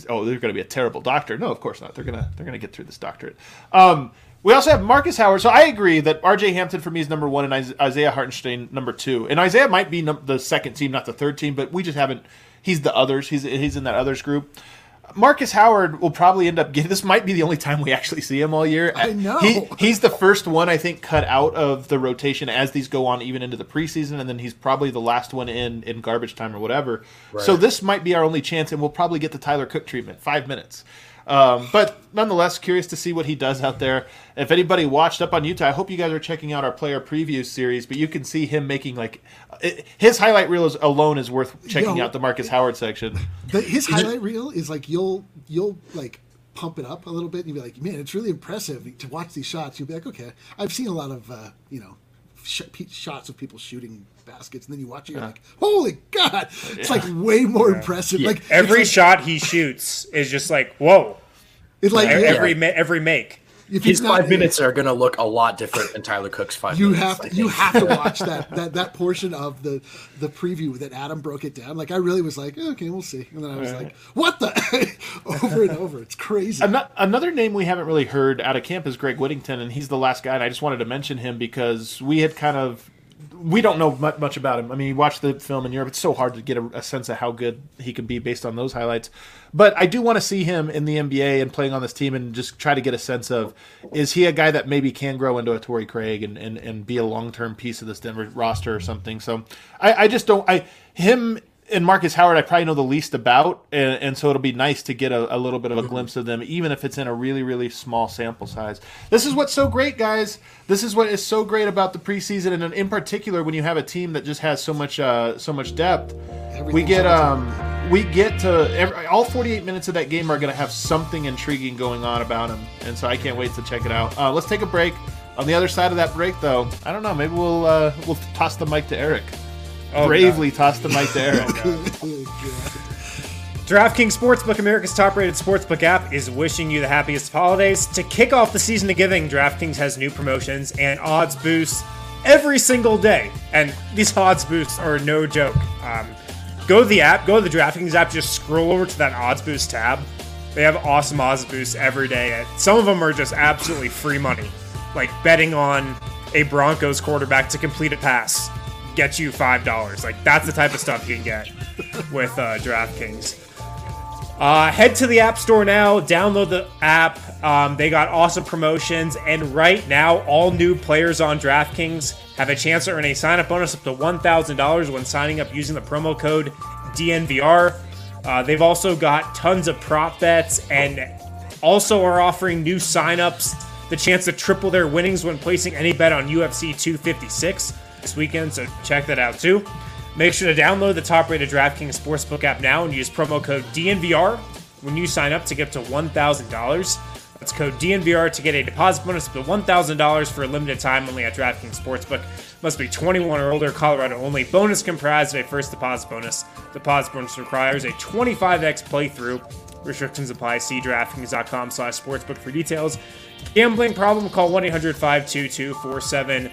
Oh, they're going to be a terrible doctor. No, of course not. They're gonna they're gonna get through this doctorate. Um, we also have Marcus Howard. So I agree that R.J. Hampton for me is number one, and Isaiah Hartenstein number two. And Isaiah might be num- the second team, not the third team, but we just haven't. He's the others. He's he's in that others group. Marcus Howard will probably end up getting. This might be the only time we actually see him all year. I know. He, he's the first one I think cut out of the rotation as these go on, even into the preseason, and then he's probably the last one in in garbage time or whatever. So this might be our only chance, and we'll probably get the Tyler Cook treatment, five minutes. Um, but nonetheless, curious to see what he does out there. If anybody watched up on Utah, I hope you guys are checking out our player preview series. But you can see him making like it, his highlight reel is, alone is worth checking Yo. out the Marcus Howard section. The, his highlight reel is like you'll you'll like pump it up a little bit, and you'll be like, man, it's really impressive to watch these shots. You'll be like, okay, I've seen a lot of uh, you know sh- shots of people shooting baskets, and then you watch it, you're like, holy god, it's like way more impressive. Like every it's shot he shoots is just like whoa. it's like Every ma- every make. if His not- five minutes are going to look a lot different than Tyler Cook's five You minutes. have to, you have to watch that, that that portion of the the preview that Adam broke it down. Like I really was like, okay, we'll see, and then I was like, what the over and over. It's crazy. Another name we haven't really heard out of camp is Greg Whittington, and he's the last guy. And I just wanted to mention him because we had kind of we don't know much about him. I mean, you watch the film in Europe; it's so hard to get a, a sense of how good he can be based on those highlights. But I do want to see him in the NBA and playing on this team, and just try to get a sense of is he a guy that maybe can grow into a Torrey Craig and, and, and be a long term piece of this Denver roster or something. So I, I just don't. I him and Marcus Howard, I probably know the least about, and, and so it'll be nice to get a, a little bit of a glimpse of them, even if it's in a really, really small sample size. This is what's so great, guys. This is what is so great about the preseason, and in particular when you have a team that just has so much, uh, so much depth. we get, um, we get to every, all 48 minutes of that game are going to have something intriguing going on about them, and so I can't wait to check it out. Uh, let's take a break. On the other side of that break, though, I don't know. Maybe we'll uh, we'll toss the mic to Eric. Oh, Bravely toss the mic to Eric. DraftKings Sportsbook, America's top-rated sportsbook app, is wishing you the happiest of holidays. To kick off the season of giving, DraftKings has new promotions and odds boosts every single day, and these odds boosts are no joke. Um, go to the app, go to the DraftKings app, just scroll over to that odds boost tab. They have awesome odds boosts every day. Some of them are just absolutely free money, like betting on a Broncos quarterback to complete a pass. Get you five dollars. Like that's the type of stuff you can get with uh, DraftKings. Uh, head to the App Store now, download the app. Um, they got awesome promotions, and right now, all new players on DraftKings have a chance to earn a sign up bonus up to $1,000 when signing up using the promo code DNVR. Uh, they've also got tons of prop bets and also are offering new signups the chance to triple their winnings when placing any bet on UFC 256 this weekend, so check that out too. Make sure to download the top rated DraftKings Sportsbook app now and use promo code DNVR when you sign up to get up to $1,000. That's code DNVR to get a deposit bonus up to $1,000 for a limited time only at DraftKings Sportsbook. Must be 21 or older, Colorado only. Bonus comprised of a first deposit bonus. Deposit bonus requires a 25x playthrough. Restrictions apply. See DraftKings.com slash sportsbook for details. Gambling problem, call 1-800-522-4700.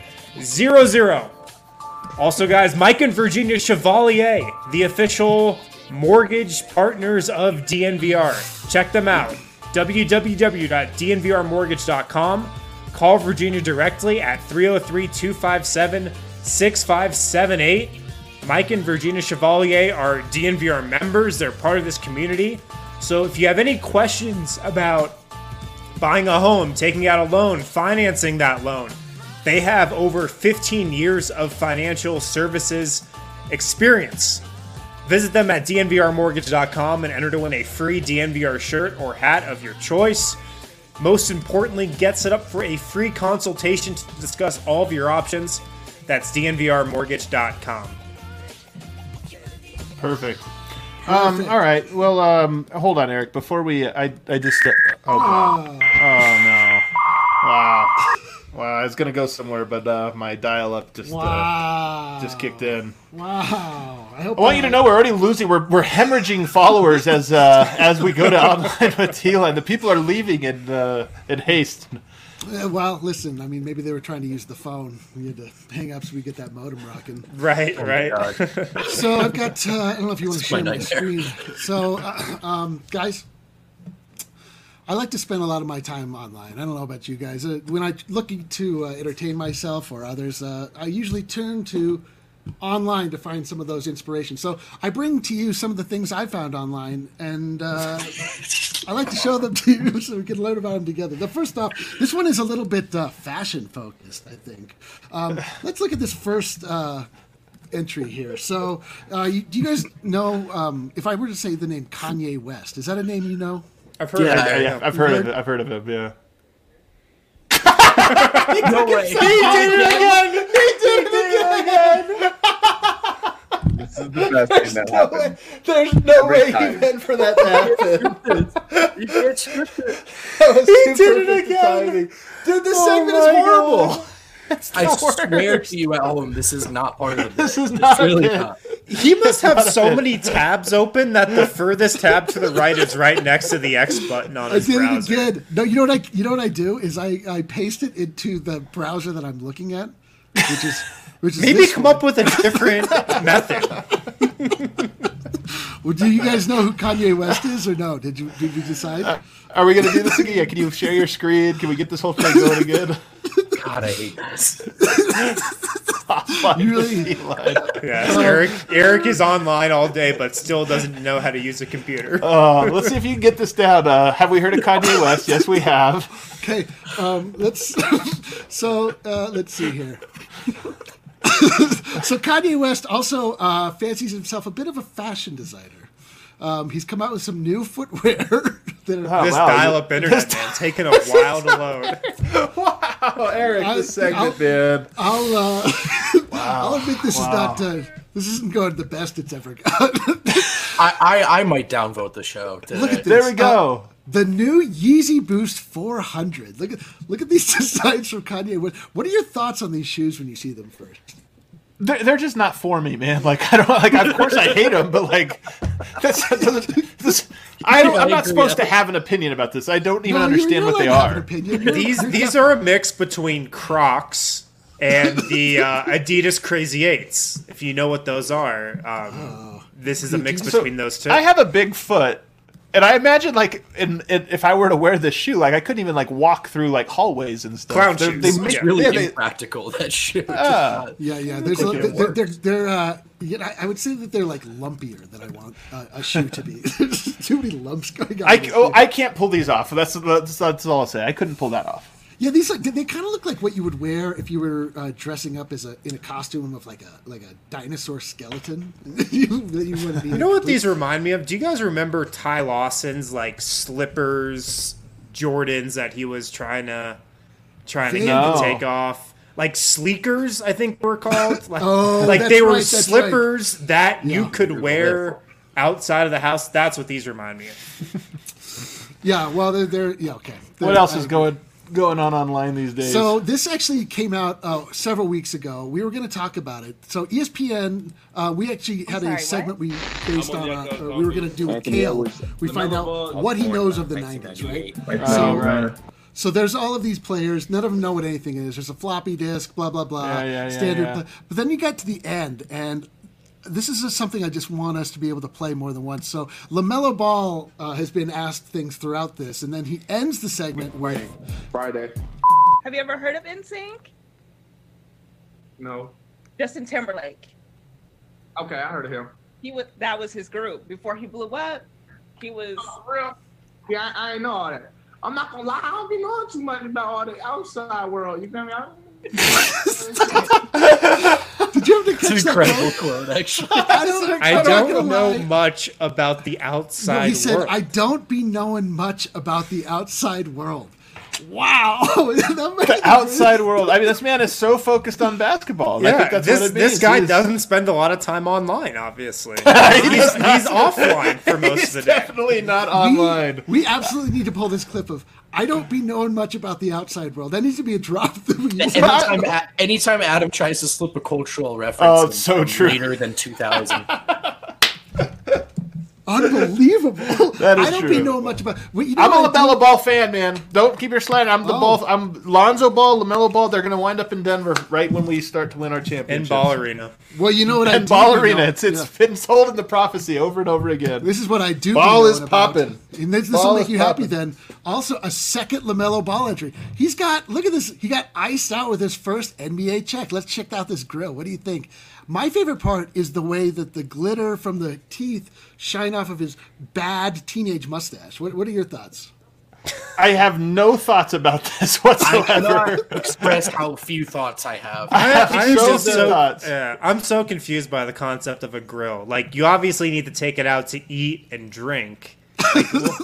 Also, guys, Mike and Virginia Chevalier, the official mortgage partners of DNVR. Check them out. www.dnvrmortgage.com. Call Virginia directly at 303 257 6578. Mike and Virginia Chevalier are DNVR members, they're part of this community. So if you have any questions about buying a home, taking out a loan, financing that loan, they have over 15 years of financial services experience. Visit them at dnvrmortgage.com and enter to win a free DNVR shirt or hat of your choice. Most importantly, get set up for a free consultation to discuss all of your options. That's dnvrmortgage.com. Perfect. Um, all right. Well, um, hold on, Eric. Before we, I, I just, uh, oh, God. oh no, wow, wow. I was gonna go somewhere, but uh, my dial-up just, Wow. uh, just kicked in. Wow. I hope I want you to know we're already losing. We're, we're hemorrhaging followers as uh, as we go to online with D-Line. The people are leaving in uh, in haste. Uh, well, listen. I mean, maybe they were trying to use the phone. We had to hang up so we get that modem rocking. Right, right. So I've got. Uh, I don't know if you want to It's my share my nightmare. screen. So, uh, um, guys, I like to spend a lot of my time online. I don't know about you guys. Uh, when I'm looking to uh, entertain myself or others, uh, I usually turn to online to find some of those inspirations. So I bring to you some of the things I found online, and uh, I like to show them to you so we can learn about them together. The first off, this one is a little bit uh, fashion focused, I think. Um, let's look at this first uh, entry here. So, uh, you, do you guys know um, if I were to say the name Kanye West? Is that a name you know? I've heard Yeah, of it. Yeah, I've heard of it. I've heard of him. Yeah. No way. He did it again. He did it again. This is the best thing that happened. There's no Every way time. he meant for that to happen. You can't script it. That was He did it again. timing. Dude, this Oh segment is my horrible. I the swear worst. to you at home, this is not part of it. This is not a really bit. not. He must have not so many tabs open that the furthest tab to the right is right next to the X button on I his did browser. it again. No, you know what I you know what I do is I, I paste it into the browser that I'm looking at, which is which is Maybe come one. up with a different method. Well, do you guys know who Kanye West is or no? Did you did you decide? Uh, are we gonna do this again? Yeah, can you share your screen? Can we get this whole thing going again? God, I hate this. You really- Yes, Eric. Eric is online all day, but still doesn't know how to use a computer. Uh, let's see if you can get this down. Uh, have we heard of Kanye West? Yes, we have. Okay, um, let's. so uh, let's see here. so Kanye West also uh, fancies himself a bit of a fashion designer. Um, he's come out with some new footwear that are, Oh, this wow. dial-up internet man taking a while to load. wow, Eric, I- this segment, I'll- man. I'll uh, I'll admit this is not uh, this isn't going the best it's ever got. I, I, I might downvote the show. Today. Look at this. There we go. the new Yeezy Boost 400. Look at look at these designs from Kanye West. What are your thoughts on these shoes when you see them first? They're, they're just not for me, man. Like I don't like. Of course, I hate them, but like, that's, that doesn't. This, I don't, I I'm not supposed to have an opinion about this. I don't even No, you're- understand you're what they allowed to have are. an opinion. You're- These these are a mix between Crocs and the uh, Adidas Crazy Eights. If you know what those are, um, this is a mix So, between those two. I have a big foot, And I imagine like in, in if I were to wear this shoe, like I couldn't even like walk through like hallways and stuff. Clown They're- shoes. They make It's really yeah, they- impractical. That shoe. Ah. Yeah, yeah. There's a, like it they're, they're, they're uh, yeah, I- I would say that they're like lumpier than I want uh, a shoe to be. There's too many lumps going on. I, oh. I can't pull these off. That's, that's that's all I'll say. I couldn't pull that off. Yeah, these like they kind of look like what you would wear if you were uh, dressing up as a in a costume of like a like a dinosaur skeleton. you, that you, wouldn't be You know what these remind me of? Do you guys remember Ty Lawson's like slippers, Jordans that he was trying to trying to get No. to take off? Like sleekers, I think were called. Like, Oh, like they were right, that's slippers that you could wear outside of the house. That's what these remind me of. Yeah, well, they're, they're yeah okay. What They're- else I is agree. going going on online these days? So this actually came out uh, several weeks ago. We were going to talk about it. So ESPN, uh, we actually had sorry, a what? segment we based on. Uh, uh, we were going to do with Anthony Kale. We find out what he knows of the '90s, right? So, right. so there's all of these players. None of them know what anything is. There's a floppy disk, blah blah blah, Yeah, yeah, yeah, standard. yeah. pla- But then you get to the end, and this is just something I just want us to be able to play more than once. So Lamelo Ball uh, has been asked things throughout this, and then he ends the segment with. Friday. Have you ever heard of NSYNC? No. Justin Timberlake. Okay, I heard of him. He was that was his group before he blew up. He was For real? Yeah, I, I ain't know all that. I'm not gonna lie, I don't be knowing too much about all the outside world. You feel me? I- Did you have to It's catch an that? incredible quote? actually. I don't. I I'm not gonna don't know lie. much about the outside No, he said, world. "I don't be knowing much about the outside world." Wow, the outside world. I mean, this man is so focused on basketball. yeah, think that's this what it means. this guy He's- doesn't spend a lot of time online. Obviously, he's, he's offline for most of the day. definitely not We- online. We, absolutely need to pull this clip of. I don't be knowing much about the outside world. That needs to be a drop. That we use. Anytime, anytime Adam tries to slip a cultural reference, Oh, it's so true. Later than 2000. Unbelievable. That is I don't true. be knowing much about. Well, you know I'm a what I Lamelo? Ball fan, man. Don't keep your slander. I'm the Oh. ball. I'm Lonzo Ball, Lamelo Ball. They're going to wind up in Denver right when we start to win our In championship. ball arena. Well, you know what I and do ball know? arena. It's it's Yeah. been told in the prophecy over and over again. This is what I do. Ball is popping. and this, this Ball will make is you happy. popping. Then also a second Lamelo Ball entry. He's got look at this. He got iced out with his first NBA check. Let's check out this grill. What do you think? My favorite part is the way that the glitter from the teeth shine off of his bad teenage mustache. What, what are your thoughts? I have no thoughts about this whatsoever. cannot express how few thoughts I have. have I'm so just so, thoughts. yeah, I'm so confused by the concept of a grill. Like, you obviously need to take it out to eat and drink. Like, well,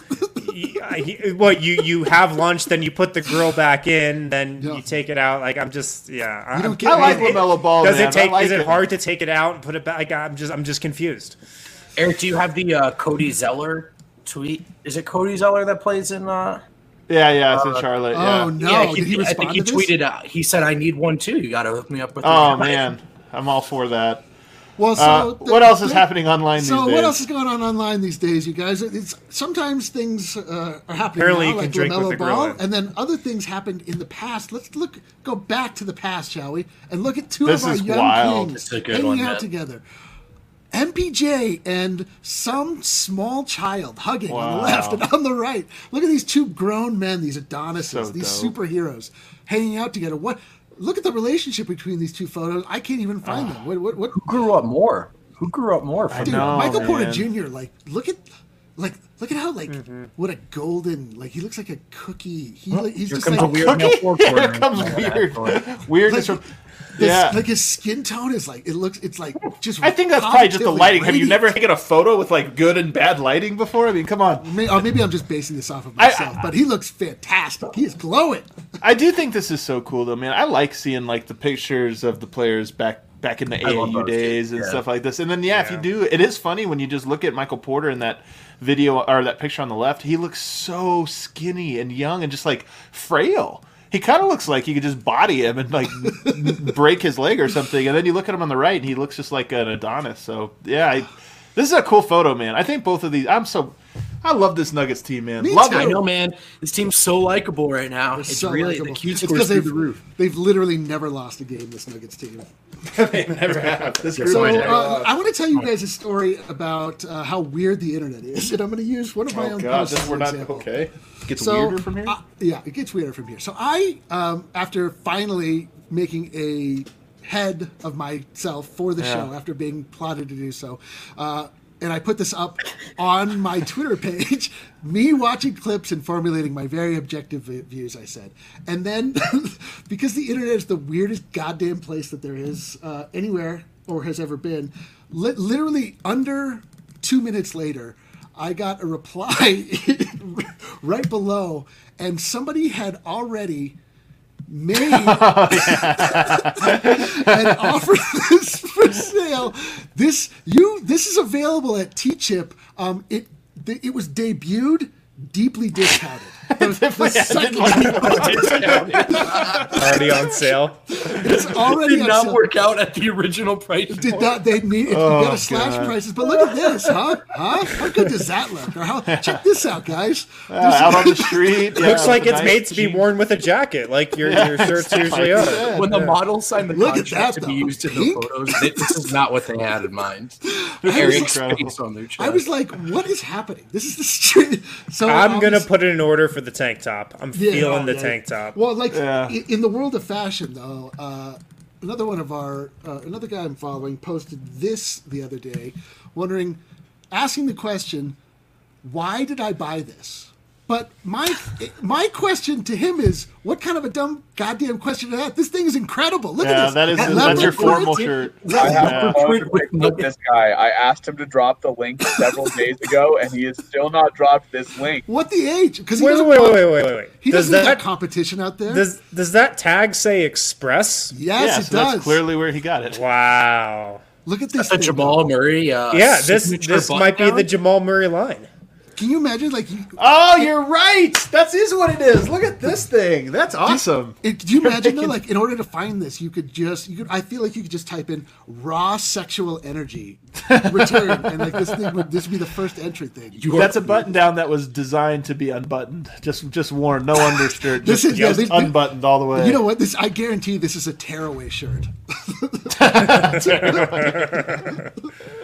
y- I- what you you have lunch, then you put the grill back in, then Yeah. you take it out. Like I'm just yeah. I- don't I'm- get I like it- Lamelo Ball. Does man. it take? Like is it, hard to take it out and put it back? Like, I'm just I'm just confused. Eric, do you have the uh, Cody Zeller tweet? Is it Cody Zeller that plays in? Uh, Yeah, yeah, it's in Charlotte. Yeah. Oh no! yeah, Did he I think he to this? tweeted. Uh, he said, "I need one too. You got to hook me up with." Oh man, I'm all for that. Well, so Uh, the- what else is the- happening online So these days? what else is going on online these days, you guys? It's sometimes things uh, are happening Apparently now, you can like drink with LaMelo the Ball, and then other things happened in the past. Let's look, go back to the past, shall we? And look at two This of our young wild. kings This is a good hanging one, out man. together. MPJ and some small child hugging on the left and on the right. Look at these two grown men, these Adonises, So these dope. superheroes, hanging out together. What? Look at the relationship between these two photos. I can't even find them. What? What? what Who grew up more? Who grew up more? From Dude, know, Michael Porter. Jr. Like, look at, like, look at how like Mm-hmm. what a golden like he looks like a cookie. He like, he's Here just comes like a weird male Here comes weird, weirdness Like- from. This, Yeah, like his skin tone is like it looks. It's like just. I think that's probably just the positively lighting. Have you never taken a photo with like good and bad lighting before? I mean, come on. May- Or maybe I'm just basing this off of I- myself, but he looks fantastic. He is glowing. I do think this is so cool, though, man. I like seeing like the pictures of the players back back in the love AAU days too. and Yeah. stuff like this. And then yeah, if you do, it is funny when you just look at Michael Porter in that video or that picture on the left. He looks so skinny and young and just like frail. He kind of looks like you could just body him and like break his leg or something. And then you look at him on the right, and he looks just like an Adonis. So yeah, I, this is a cool photo, man. I think both of these. I'm so. I love this Nuggets team, man. Me love too. I it. know, man. This team's so likable right now. They're It's so really likable. the cute It's scores 'cause through they've, the roof. They've literally never lost a game. This Nuggets team. Never have. This group So uh, I want to tell you guys a story about uh, how weird the internet is, and I'm going to use one of my oh own god, posts this, as we're not example. okay. Gets So, weirder from here. uh, yeah, it gets weirder from here. So I, um, after finally making a head of myself for the Yeah. show, after being plotted to do so, uh, and I put this up on my Twitter page, me watching clips and formulating my very objective views, I said. And then, because the internet is the weirdest goddamn place that there is uh, anywhere or has ever been, li- literally under two minutes later, I got a reply right below, and somebody had already made and offered this for sale. This you this is available at T-Chip. Um, it it was debuted deeply discounted. The, the second- Already on sale. it's already Did on not sale. work out at the original price. Did point. not they need it Oh, got to slash God. prices? But look at this, huh? Huh? How good does that look? Or how? Check this out, guys. Uh, out on the street. yeah, Looks like it's a made nice to be worn with a jacket, like your, your shirts usually are. Yeah, when the yeah. model signed the Look at contract that, to be though. used in the photos, th- this is not what they had in mind. was Eric space on their chest. I was like, "What is happening? This is the street." So I'm gonna put it in order for the tank top. I'm Yeah, feeling oh, the yeah. tank top. Well, like Yeah. in the world of fashion, though, uh, another one of our uh, another guy I'm following posted this the other day, wondering, asking the question, "Why did I buy this?" But my my question to him is, what kind of a dumb goddamn question is that? This thing is incredible. Look Yeah, at this. that is That that's your formal print- shirt. I have Yeah. to pause quick with this guy. I asked him to drop the link several days ago, and he has still not dropped this link. What the age? Because he Wait, wait, wait, wait, wait, wait. He Does doesn't have that competition out there. does does that tag say express? yes, Yeah, it so does. that's clearly where he got it. Wow. Look at this. That's a thing, Jamal Murray. Uh, Yeah, this this button might be the Jamal Murray line. Can you imagine? Like, you, Oh, you're right. That is what it is. Look at this thing. That's awesome. It, do you imagine though, like in order to find this, you could just you could. I feel like you could just type in raw sexual energy return, and like this thing would this would be the first entry thing. That's a button down that was designed to be unbuttoned. Just just worn, no undershirt. This Just, is- yeah, just this- unbuttoned all the way. You know what? This I guarantee this is a tearaway shirt.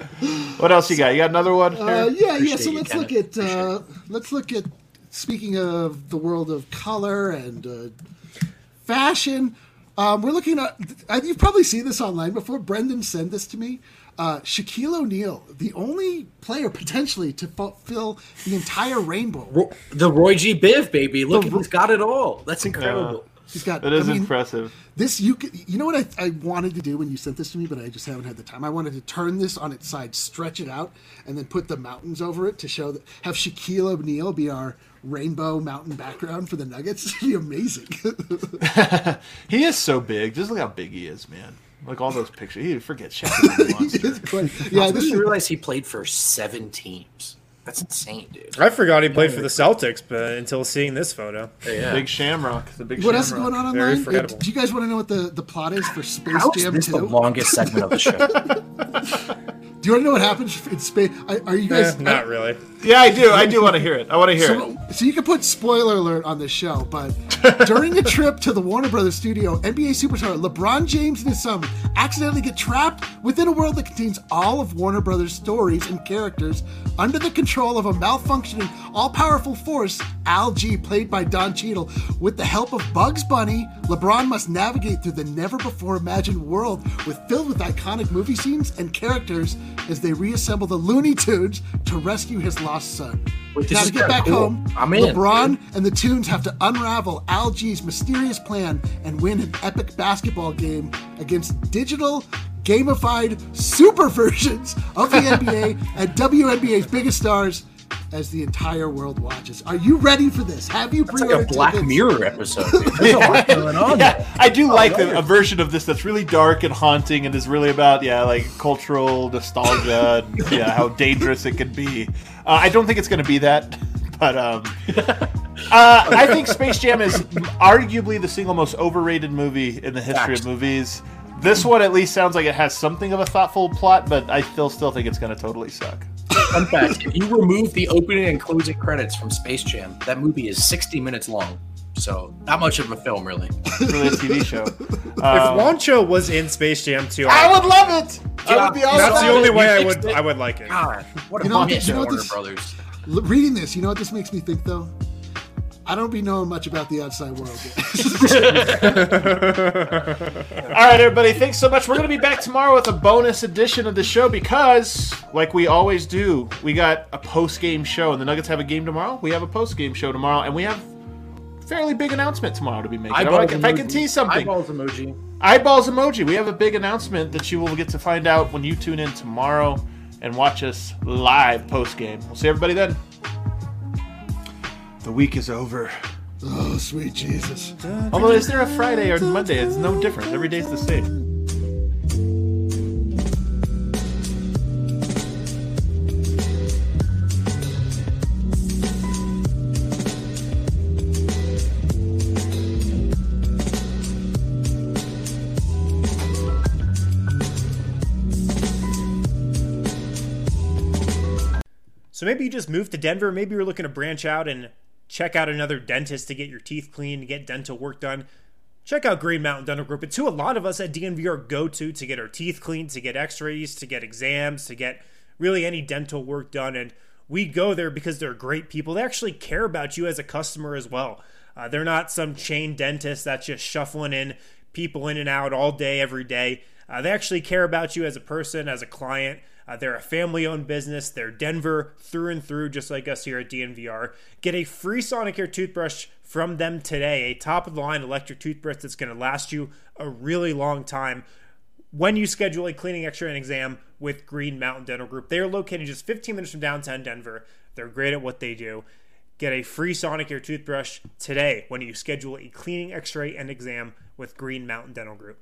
what else you got? You got another one? Uh, yeah, yeah. So let's look at uh, let's look at speaking of the world of color and uh, fashion. Um, we're looking at. uh, You've probably seen this online before. Brendan sent this to me. Uh, Shaquille O'Neal, the only player potentially to fulfill the entire rainbow. The Roy G. Biv, baby. Look, he's got it all. That's incredible. He's got. that is I mean, impressive. This you could, you know what I, I wanted to do when you sent this to me, but I just haven't had the time. I wanted to turn this on its side, stretch it out, and then put the mountains over it to show that have Shaquille O'Neal be our rainbow mountain background for the Nuggets. It'd be amazing. He is so big. Just look how big he is, man. Like all those pictures. He forget Shaq is a monster. It's quite- Yeah, yeah, I this didn't realize he played for seven teams. That's insane, dude. I forgot he played for the Celtics, but until seeing this photo, Yeah. Big Shamrock. The big what else is going on Very online? Do you guys want to know what the, the plot is for Space How is Jam this the 2? longest segment of the show? Do you want to know what happens in Space? Are you guys Eh, not really. Yeah, I do. I do want to hear it. I want to hear it. So, so you can put spoiler alert on this show, but during a trip to the Warner Brothers studio, NBA superstar LeBron James and his son accidentally get trapped within a world that contains all of Warner Brothers stories and characters under the control of a malfunctioning, all-powerful force, Al G, played by Don Cheadle. With the help of Bugs Bunny, LeBron must navigate through the never-before-imagined world with filled with iconic movie scenes and characters as they reassemble the Looney Tunes to rescue his lost son. Wait, this now is to get back cool. home, I'm in, LeBron and the Toons have to unravel Algie's mysterious plan and win an epic basketball game against digital, gamified super versions of the NBA and WNBA's biggest stars as the entire world watches. Are you ready for this? Have you It's like a Black tickets? Mirror episode. Dude. There's a lot going on. Yeah, I do oh, like the, a version of this that's really dark and haunting and is really about yeah, like cultural nostalgia and yeah, how dangerous it can be. Uh, I don't think it's going to be that, but um, uh, I think Space Jam is arguably the single most overrated movie in the history Facts. of movies. This one at least sounds like it has something of a thoughtful plot, but I still still think it's going to totally suck. Fun fact: If you remove the opening and closing credits from Space Jam, that movie is 60 minutes long. So not much of a film, really. really a TV show. If Um, Juancho was in Space Jam 2, I would love it. I would be all that's the only way I would it. I would like it. God, what a You know, bunch you know of Warner this- Brothers. L- reading this, you know what this makes me think though? I don't be knowing much about the outside world yet. All right, everybody. Thanks so much. We're going to be back tomorrow with a bonus edition of the show because, like we always do, we got a post game show, and the Nuggets have a game tomorrow. We have a post game show tomorrow, and we have a fairly big announcement tomorrow to be making. I Eyeballs if I can tease something, Eyeballs emoji. eyeballs emoji. We have a big announcement that you will get to find out when you tune in tomorrow and watch us live post game. We'll see everybody then. The week is over. oh, sweet Jesus. Although, is there a Friday or Monday? It's no different. Every day's the same. So maybe you just moved to Denver. Maybe you're looking to branch out and check out another dentist to get your teeth cleaned, get dental work done. Check out Green Mountain Dental Group. It's who a lot of us at DNVR go to to get our teeth cleaned, to get x rays, to get exams, to get really any dental work done. And we go there because they're great people. They actually care about you as a customer as well. Uh, they're not some chain dentist that's just shuffling in people in and out all day, every day. Uh, they actually care about you as a person, as a client. Uh, they're a family owned business. They're Denver through and through, just like us here at DNVR. Get a free Sonicare toothbrush from them today, a top of the line electric toothbrush that's going to last you a really long time when you schedule a cleaning x-ray and exam with Green Mountain Dental Group. They are located just 15 minutes from downtown Denver. They're great at what they do. Get a free Sonicare toothbrush today when you schedule a cleaning x-ray and exam with Green Mountain Dental Group.